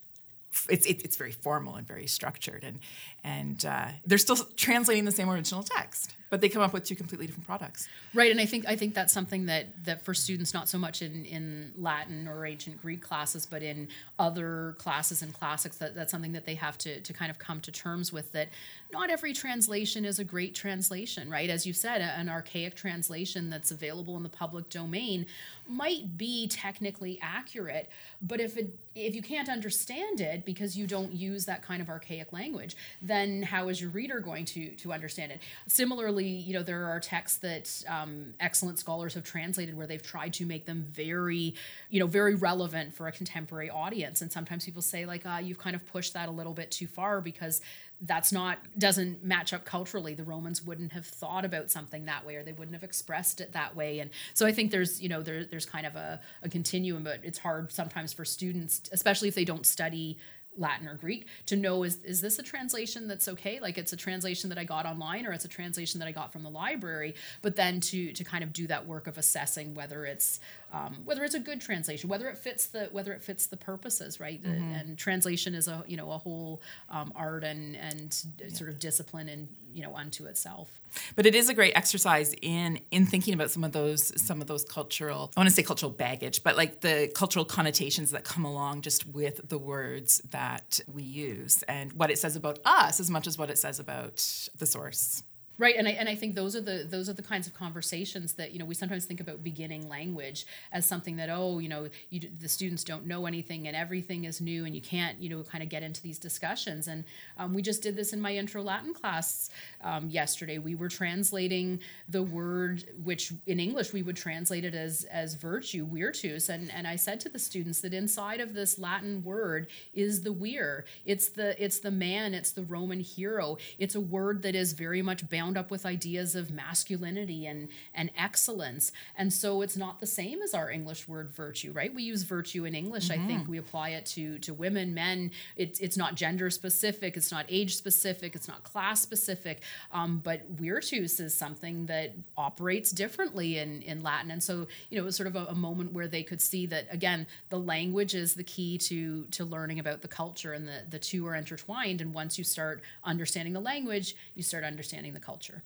it's it's very formal and very structured, and and uh, they're still translating the same original text. but they come up with two completely different products. Right, and I think I think that's something that that for students, not so much in in Latin or ancient Greek classes, but in other classes and classics, that, that's something that they have to to kind of come to terms with. That not every translation is a great translation, right? As you said, an archaic translation that's available in the public domain might be technically accurate, but if it if you can't understand it because you don't use that kind of archaic language, then how is your reader going to to understand it? Similarly, you know there are texts that um, excellent scholars have translated where they've tried to make them very, you know, very relevant for a contemporary audience, and sometimes people say like, uh, you've kind of pushed that a little bit too far because that's not doesn't match up culturally. The romans wouldn't have thought about something that way or they wouldn't have expressed it that way. And so i think there's you know there, there's kind of a, a continuum but it's hard sometimes for students especially if they don't study Latin or Greek to know is is this a translation that's okay? Like it's a translation that I got online or it's a translation that I got from the library. But then to to kind of do that work of assessing whether it's um, whether it's a good translation, whether it fits the whether it fits the purposes, right? Mm-hmm. And translation is a you know a whole um, art and and yeah. sort of discipline and you know unto itself. But it is a great exercise in in thinking about some of those some of those cultural I want to say cultural baggage, but like the cultural connotations that come along just with the words that we use and what it says about us as much as what it says about the source. Right, and I, and I think those are the those are the kinds of conversations that you know we sometimes think about beginning language as something that oh you know you, the students don't know anything and everything is new and you can't you know kind of get into these discussions and um, we just did this in my intro Latin class um, yesterday. We were translating the word which in English we would translate it as as virtue virtus and and I said to the students that inside of this Latin word is the vir. It's the it's the man. It's the Roman hero. It's a word that is very much bound bound up with ideas of masculinity and and excellence. And so it's not the same as our english word virtue right? We use virtue in english. Mm-hmm. i think mm-hmm. we apply it to to women men. It's it's not gender specific. It's not age specific. It's not class specific. Um, but virtus is something that operates differently in in latin. And so you know it was sort of a, a moment where they could see that again the language is the key to to learning about the culture and the the two are intertwined. And once you start understanding the language you start understanding the culture culture.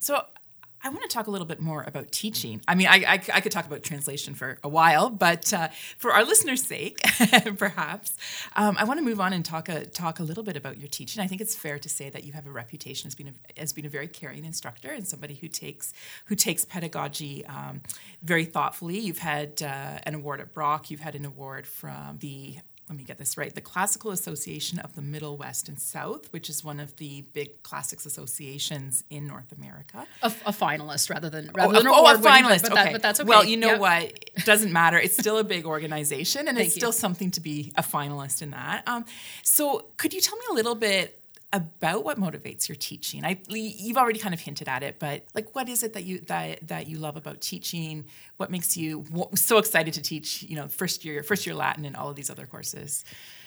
So I want to talk a little bit more about teaching. I mean, I, I, I could talk about translation for a while, but uh, for our listeners' sake, perhaps, um, I want to move on and talk a, talk a little bit about your teaching. I think it's fair to say that you have a reputation as being a, as being a very caring instructor and somebody who takes who takes pedagogy um, very thoughtfully. You've had uh, an award at Brock. You've had an award from the let me get this right, the Classical Association of the Middle West and South, which is one of the big classics associations in North America. A, a finalist rather than rather oh, than oh, a finalist. But, okay. That, but that's okay. Well, you know what? It doesn't matter. It's still a big organization, and it's you. still something to be a finalist in that. Um, so, could you tell me a little bit about what motivates your teaching. I you've already kind of hinted at it, but like what is it that you that that you love about teaching? What makes you so excited to teach, you know, first year first year Latin and all of these other courses?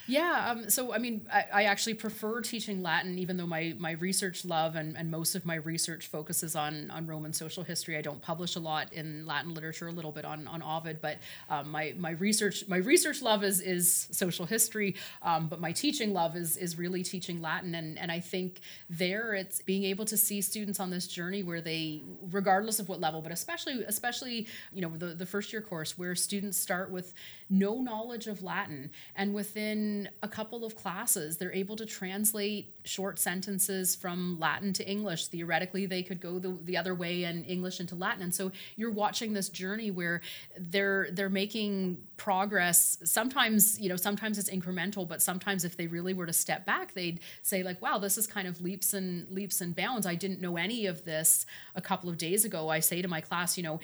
Yeah, um, so I mean, I, I, actually prefer teaching Latin, even though my, my research love and, and most of my research focuses on, on Roman social history. I don't publish a lot in Latin literature, a little bit on, on Ovid, but um, my, my research my research love is is social history, um, but my teaching love is is really teaching Latin, and and I think there it's being able to see students on this journey where they, regardless of what level, but especially especially you know the the first year course where students start with no knowledge of Latin, and within a couple of classes, they're able to translate short sentences from Latin to English. Theoretically, they could go the, the other way and English into Latin. And so you're watching this journey where they're they're making progress. Sometimes, you know, sometimes it's incremental, but sometimes if they really were to step back, they'd say, like, wow, this is kind of leaps and leaps and bounds. I didn't know any of this a couple of days ago. I say to my class, you know,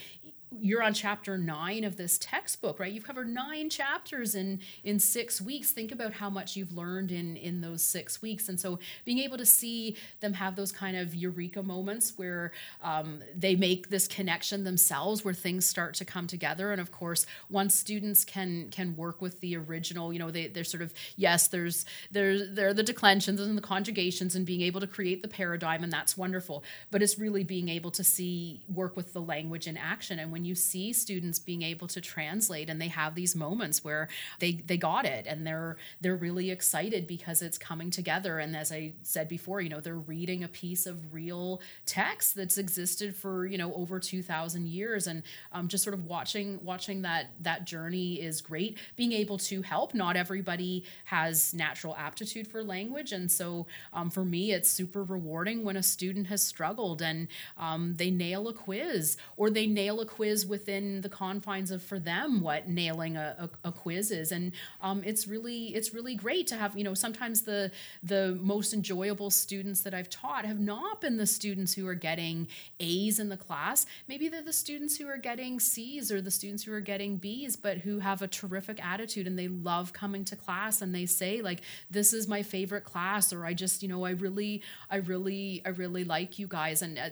you're on chapter nine of this textbook, right? You've covered nine chapters in in six weeks. Think about how much you've learned in in those six weeks, and so being able to see them have those kind of eureka moments where um, they make this connection themselves, where things start to come together. And of course, once students can can work with the original, you know, they they're sort of yes, there's there's there are the declensions and the conjugations, and being able to create the paradigm, and that's wonderful. But it's really being able to see work with the language in action, and when you see students being able to translate and they have these moments where they they got it and they're they're really excited because it's coming together. And as I said before, you know, they're reading a piece of real text that's existed for, you know, over 2000 years. And um, just sort of watching watching that that journey is great. Being able to help not everybody has natural aptitude for language. And so um, for me it's super rewarding when a student has struggled and um, they nail a quiz or they nail a quiz within the confines of for them what nailing a, a, a quiz is. And um, it's really it's really great to have you know sometimes the the most enjoyable students that i've taught have not been the students who are getting a's in the class. Maybe they're the students who are getting c's or the students who are getting b's but who have a terrific attitude and they love coming to class and they say like this is my favorite class or i just you know i really i really i really like you guys. And uh,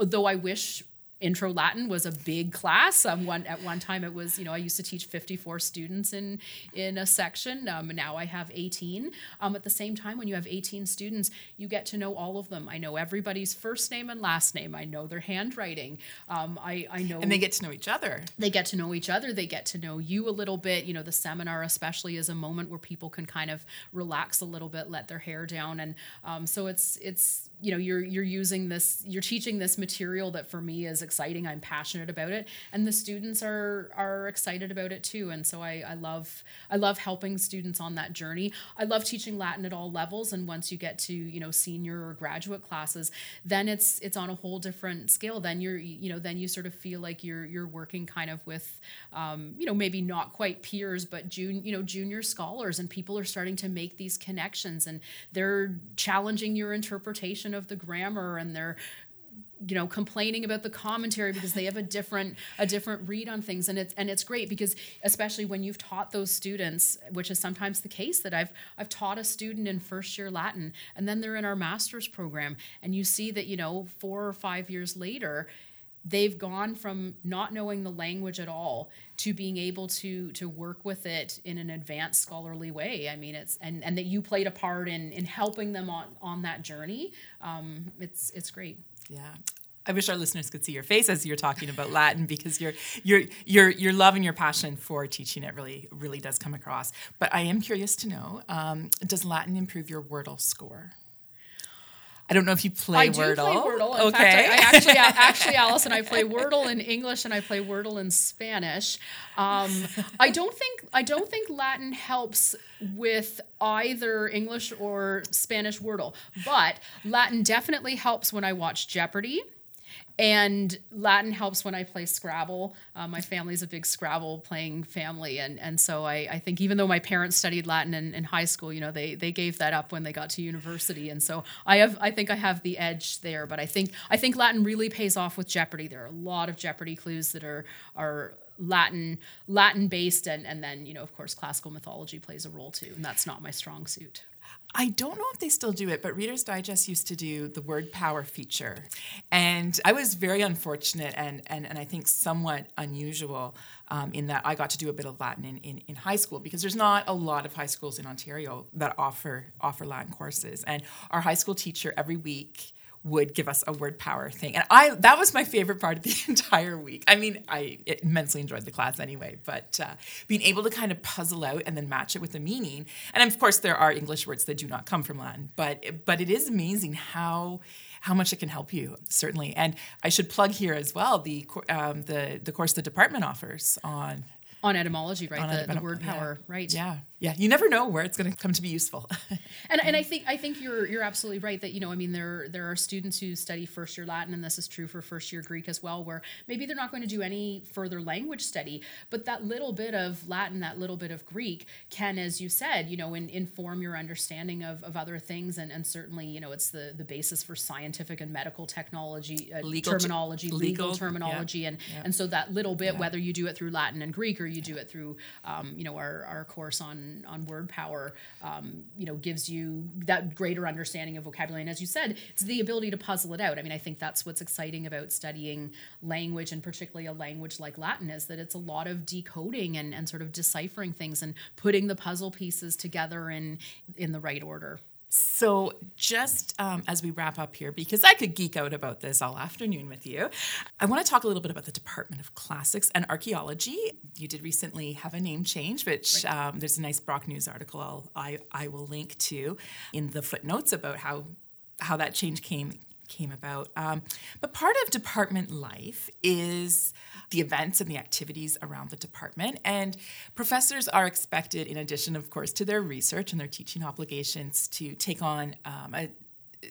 though I wish intro latin was a big class. Um, one at one time it was you know i used to teach 54 students in in a section. Um, now i have 18 um, at the same time when you have 18 students you get to know all of them. I know everybody's first name and last name. I know their handwriting. Um, I, I know and they get to know each other. They get to know each other. They get to know you a little bit. You know the seminar especially is a moment where people can kind of relax a little bit let their hair down. And um, so it's it's you know you're you're using this you're teaching this material that for me is exciting. I'm passionate about it. And the students are are excited about it too. And so i i love i love helping students on that journey. I love teaching latin at all levels. And once you get to you know senior or graduate classes then it's it's on a whole different scale. Then you're you know then you sort of feel like you're you're working kind of with um, you know maybe not quite peers but june you know junior scholars. And people are starting to make these connections and they're challenging your interpretation of the grammar and they're you know complaining about the commentary because they have a different a different read on things. And it's and it's great because especially when you've taught those students which is sometimes the case that I've I've taught a student in first year Latin and then they're in our master's program. And you see that you know 4 or 5 years later they've gone from not knowing the language at all to being able to to work with it in an advanced scholarly way i mean it's and and that you played a part in in helping them on on that journey um, it's it's great yeah I wish our listeners could see your face as you're talking about Latin because your your your your love and your passion for teaching it really really does come across. But I am curious to know: um, Does Latin improve your Wordle score? I don't know if you play I Wordle. do play Wordle. In okay. fact, I, I actually, actually, Allison, I play Wordle in English and I play Wordle in Spanish. Um, I don't think I don't think Latin helps with either English or Spanish Wordle, but Latin definitely helps when I watch Jeopardy and Latin helps when I play Scrabble. Uh, my family's a big Scrabble playing family, and and so I, I think even though my parents studied Latin in, in high school, you know, they they gave that up when they got to university, and so I have I think I have the edge there. But I think I think Latin really pays off with Jeopardy. There are a lot of Jeopardy clues that are are Latin Latin based, and and then you know of course classical mythology plays a role too, and that's not my strong suit. I don't know if they still do it, but Reader's Digest used to do the word power feature. And I was very unfortunate and, and, and I think somewhat unusual um, in that I got to do a bit of Latin in, in, in, high school because there's not a lot of high schools in Ontario that offer offer Latin courses. And our high school teacher every week would give us a word power thing. And I that was my favorite part of the entire week. I mean, I immensely enjoyed the class anyway, but uh, being able to kind of puzzle out and then match it with a meaning. And of course, there are English words that do not come from Latin, but but it is amazing how how much it can help you certainly. And I should plug here as well the um, the the course the department offers on on etymology, right? The, etym- the, word power, yeah. right? Yeah, yeah. You never know where it's going to come to be useful. and and I think I think you're you're absolutely right that you know I mean there there are students who study first year Latin, and this is true for first year Greek as well, where maybe they're not going to do any further language study, but that little bit of Latin, that little bit of Greek, can, as you said, you know, in, inform your understanding of, of other things, and and certainly you know it's the the basis for scientific and medical technology, uh, legal terminology, legal, legal terminology, yeah. and yeah. and so that little bit, whether you do it through Latin and Greek or you do it through um, you know our, our course on on word power um, you know gives you that greater understanding of vocabulary. And as you said it's the ability to puzzle it out. I mean i think that's what's exciting about studying language and particularly a language like latin is that it's a lot of decoding and, and sort of deciphering things and putting the puzzle pieces together in in the right order So, just um, as we wrap up here, because I could geek out about this all afternoon with you, I want to talk a little bit about the Department of Classics and Archaeology. You did recently have a name change, which right. um, there's a nice Brock News article I'll, I, I will link to in the footnotes about how how that change came came about. Um, but part of department life is the events and the activities around the department. And professors are expected, in addition, of course, to their research and their teaching obligations, to take on um, a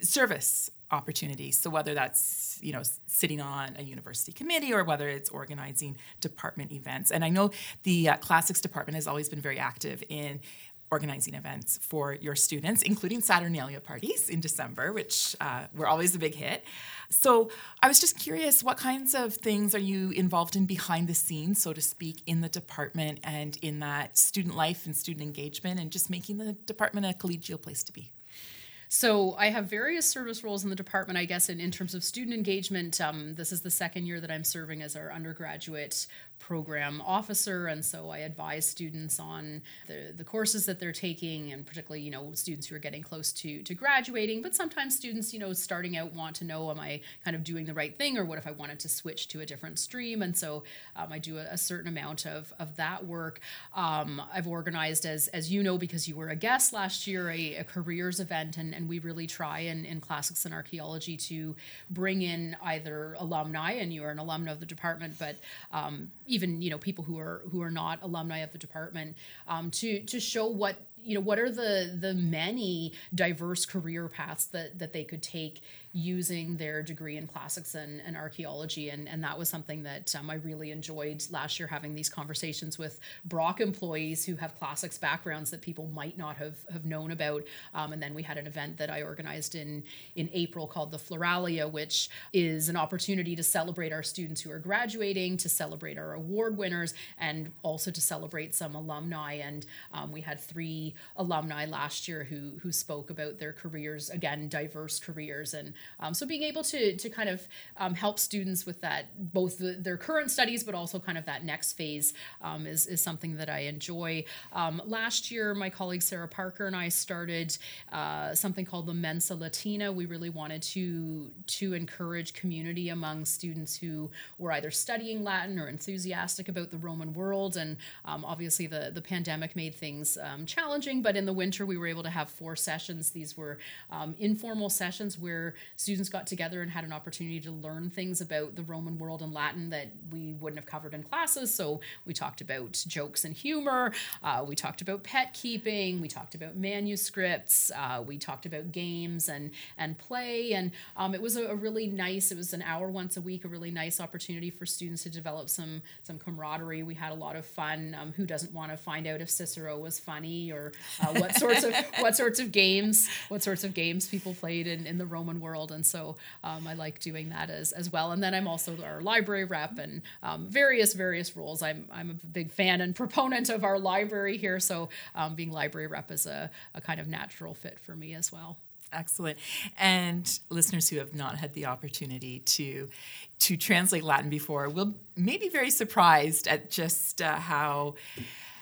service opportunities. So whether that's you know sitting on a university committee or whether it's organizing department events. And I know the uh, classics department has always been very active in organizing events for your students, including Saturnalia parties in December, which uh, were always a big hit. So I was just curious, what kinds of things are you involved in behind the scenes, so to speak, in the department and in that student life and student engagement and just making the department a collegial place to be? So I have various service roles in the department, I guess, in, in terms of student engagement. Um, this is the second year that I'm serving as our undergraduate program officer and so i advise students on the, the courses that they're taking and particularly you know students who are getting close to to graduating. But sometimes students you know starting out want to know am i kind of doing the right thing or what if i wanted to switch to a different stream? And so um, i do a, a, certain amount of, of that work. Um, i've organized as as you know because you were a guest last year a, a careers event and, and we really try in, in classics and archaeology to bring in either alumni and you're an alumna of the department but um, even you know people who are who are not alumni of the department um, to to show what you know what are the the many diverse career paths that that they could take using their degree in classics and, and archaeology. And, and that was something that um, I really enjoyed last year having these conversations with Brock employees who have classics backgrounds that people might not have, have known about. Um, and then we had an event that I organized in, in April called the Floralia, which is an opportunity to celebrate our students who are graduating, to celebrate our award winners, and also to celebrate some alumni. And um, we had three alumni last year who, who spoke about their careers, again, diverse careers. And um, so being able to to kind of um, help students with that, both the, their current studies, but also kind of that next phase, um, is is something that I enjoy. Um, last year, my colleague Sarah Parker and I started uh, something called the Mensa Latina. We really wanted to to encourage community among students who were either studying Latin or enthusiastic about the Roman world. And um, obviously, the the pandemic made things um, challenging. But in the winter, we were able to have four sessions. These were informal sessions where students got together and had an opportunity to learn things about the Roman world and Latin that we wouldn't have covered in classes. So we talked about jokes and humor, uh, we talked about pet keeping, we talked about manuscripts, uh, we talked about games and and play, and um, it was a, a, really nice. It was an hour once a week, a really nice opportunity for students to develop some some camaraderie. We had a lot of fun. Um, who doesn't want to find out if Cicero was funny or uh, what sorts of what sorts of games what sorts of games people played in, in the Roman world? World. And so um, I like doing that as, as well. And then I'm also our library rep and um, various, various roles. I'm, I'm a big fan and proponent of our library here. So um, being library rep is a, a kind of natural fit for me as well. Excellent. And listeners who have not had the opportunity to to translate Latin before will may be very surprised at just uh, how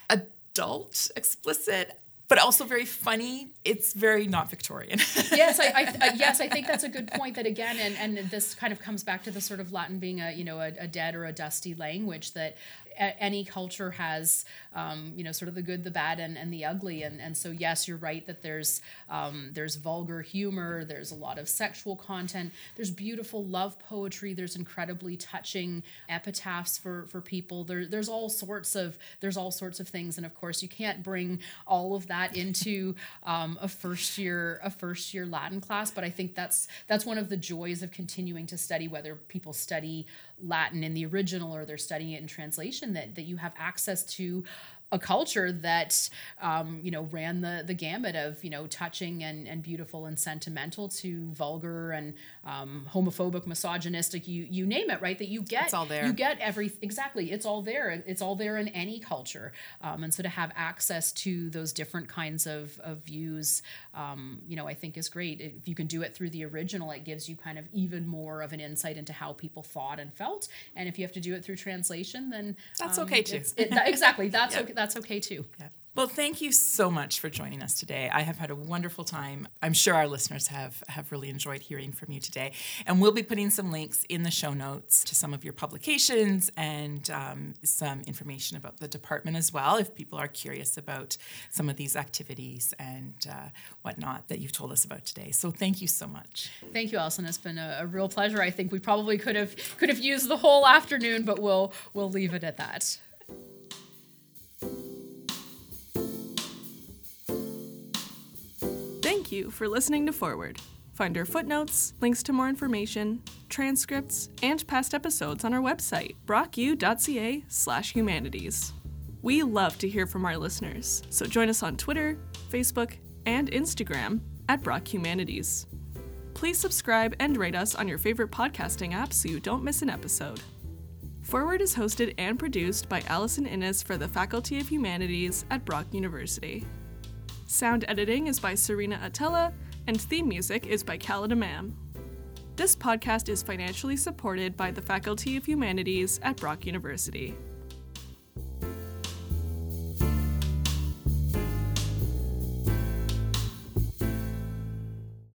adult, explicit, but also very funny. It's very not Victorian. yes, I, I, yes, I think that's a good point. That again, and and this kind of comes back to the sort of Latin being a you know a, a dead or a dusty language that any culture has, um, you know, sort of the good, the bad, and, and the ugly. And, and so, yes, you're right that there's um, there's vulgar humor, there's a lot of sexual content, there's beautiful love poetry, there's incredibly touching epitaphs for for people. There, there's all sorts of there's all sorts of things, and of course, you can't bring all of that into um, a first year a first year Latin class. But I think that's that's one of the joys of continuing to study, whether people study Latin in the original or they're studying it in translation, that, that you have access to a culture that um, you know ran the the gamut of you know touching and, and beautiful and sentimental to vulgar and um, homophobic, misogynistic, you you name it, right? That you get it's all there. You get every exactly. It's all there. It's all there in any culture, um, and so to have access to those different kinds of of views, um, you know, I think is great. If you can do it through the original, it gives you kind of even more of an insight into how people thought and felt. And if you have to do it through translation, then that's okay um, too. It, exactly. That's yep. okay that's okay too. Yeah. Well, thank you so much for joining us today. I have had a wonderful time. I'm sure our listeners have, have really enjoyed hearing from you today. And we'll be putting some links in the show notes to some of your publications and um, some information about the department as well, if people are curious about some of these activities and uh, whatnot that you've told us about today. So thank you so much. Thank you, Allison. It's been a, a real pleasure. I think we probably could have could have used the whole afternoon, but we'll we'll leave it at that. Thank you for listening to Forward. Find our footnotes, links to more information, transcripts, and past episodes on our website, brocku.ca slash humanities. We love to hear from our listeners, so join us on Twitter, Facebook, and Instagram at Brock Humanities. Please subscribe and rate us on your favorite podcasting app so you don't miss an episode. Forward is hosted and produced by Allison Innes for the Faculty of Humanities at Brock University. Sound editing is by Serena Atella, and theme music is by Khalid Imam. This podcast is financially supported by the Faculty of Humanities at Brock University.